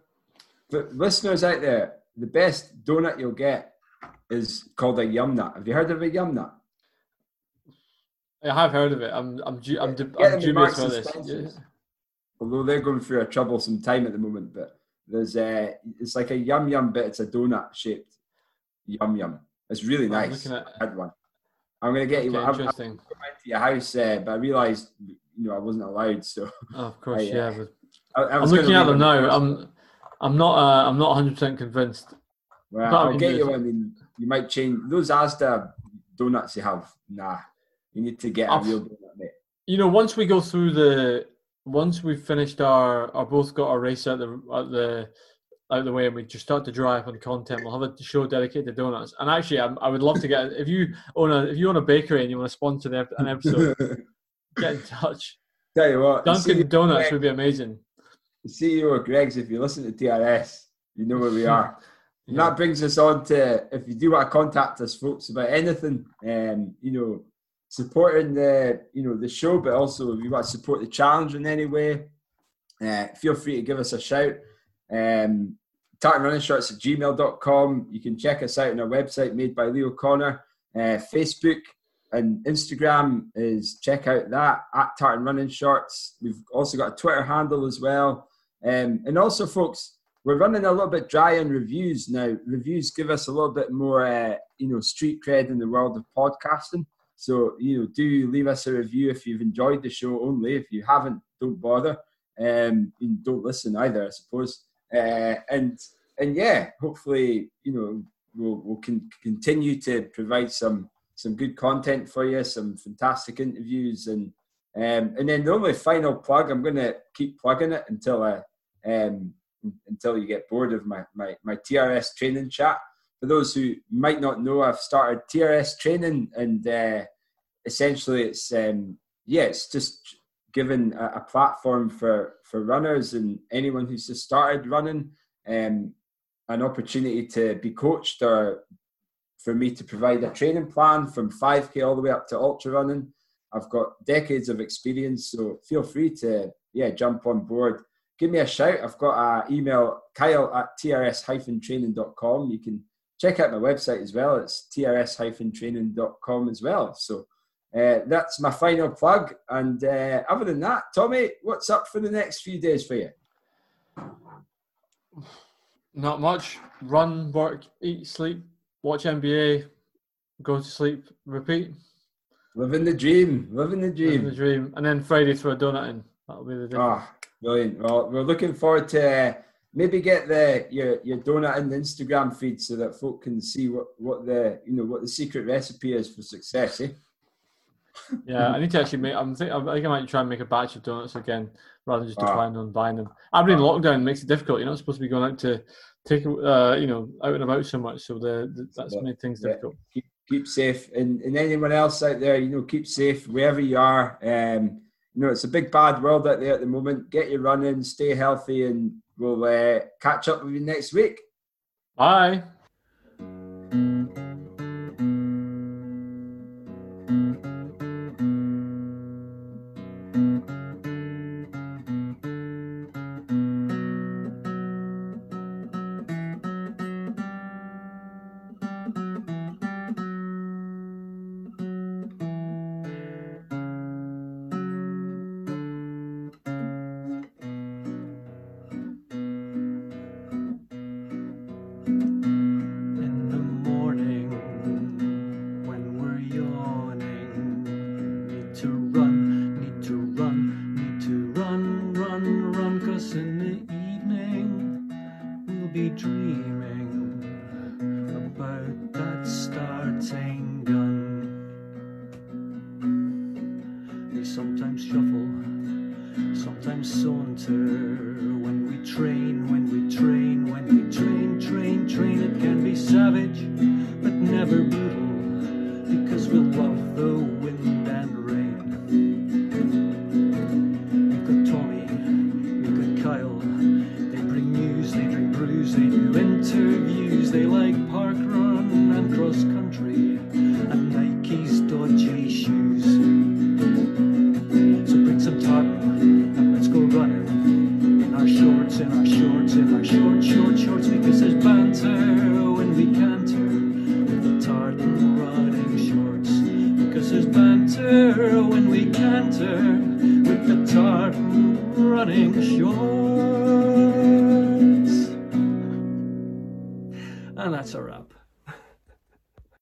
But listeners out there, the best donut you'll get is called a yum nut. Have you heard of a yum nut? I have heard of it. I'm. I'm. Du- I'm, du- I'm dubious about this. Yeah. Although they're going through a troublesome time at the moment, but there's uh it's like a yum yum, but it's a donut shaped yum yum. It's really I'm nice. at- I had one. I'm gonna get you Okay, one. I'm, I'm going to your house, uh, but I realised you know I wasn't allowed, so Oh, of [LAUGHS] course, I, uh, yeah. But I, I I'm looking at them now. first. I'm. I'm not. Uh, I'm not 100 percent convinced. Well, I'll get you just- one. And you might change those Asda donuts you have. Nah, you need to get a I've- real donut, mate. You know, once we go through the, once we've finished our, our both got our race at the at the out the way, and we just start to dry up on content, we'll have a show dedicated to donuts. And actually, I'm, I would love to get if you own a if you own a bakery and you want to sponsor the, an episode, [LAUGHS] get in touch. Tell you what, Dunkin' CEO Donuts Greg- would be amazing. the CEO of Greggs. If you listen to TRS, you know where we [LAUGHS] are. And Yeah. that brings us on to if you do want to contact us, folks, about anything, um, you know, supporting the you know the show, but also if you want to support the challenge in any way, uh, feel free to give us a shout. Um, Tartan Running Shorts at gmail.com. You can check us out on our website made by Leo Connor. Uh, Facebook and Instagram is check out that at Tartan Running Shorts. We've also got a Twitter handle as well. Um, and also, folks, we're running a little bit dry on reviews now. Reviews give us a little bit more, uh, you know, street cred in the world of podcasting. So, you know, do leave us a review if you've enjoyed the show only. If you haven't, don't bother. Um, and don't listen either, I suppose. Uh, and and yeah, hopefully, you know, we'll, we'll con- continue to provide some some good content for you, some fantastic interviews, and um, and then the only final plug, I'm going to keep plugging it until I um, until you get bored of my, my my TRS training chat. For those who might not know, I've started TRS training, and uh, essentially, it's um, yeah, it's just given a, a platform for for runners and anyone who's just started running, um, an opportunity to be coached or for me to provide a training plan from 5k all the way up to ultra running. I've got decades of experience, so feel free to yeah jump on board. Give me a shout. I've got an email kyle at trs-training.com. You can check out my website as well. It's trs-training.com as well. So uh, that's my final plug. And uh, other than that, Tommy, what's up for the next few days for you? Not much. Run, work, eat, sleep, watch NBA, go to sleep, repeat. Living the dream. Living the dream. Living the dream. And then Friday throw a donut in. That'll be the day. Ah, brilliant. Well, we're looking forward to uh, maybe get the your your donut in the Instagram feed so that folk can see what what the you know what the secret recipe is for success. Eh? [LAUGHS] Yeah, I need to actually make. I'm think, I think I might try and make a batch of donuts again rather than just Ah. relying on buying them. I've been in lockdown makes it difficult. You're not supposed to be going out to take, uh, you know, out and about so much. So the, the that's Yeah. made things Yeah. difficult. keep keep safe and, and anyone else out there you know keep safe wherever you are um you know it's a big bad world out there at the moment get your running stay healthy and we'll uh, catch up with you next week Bye.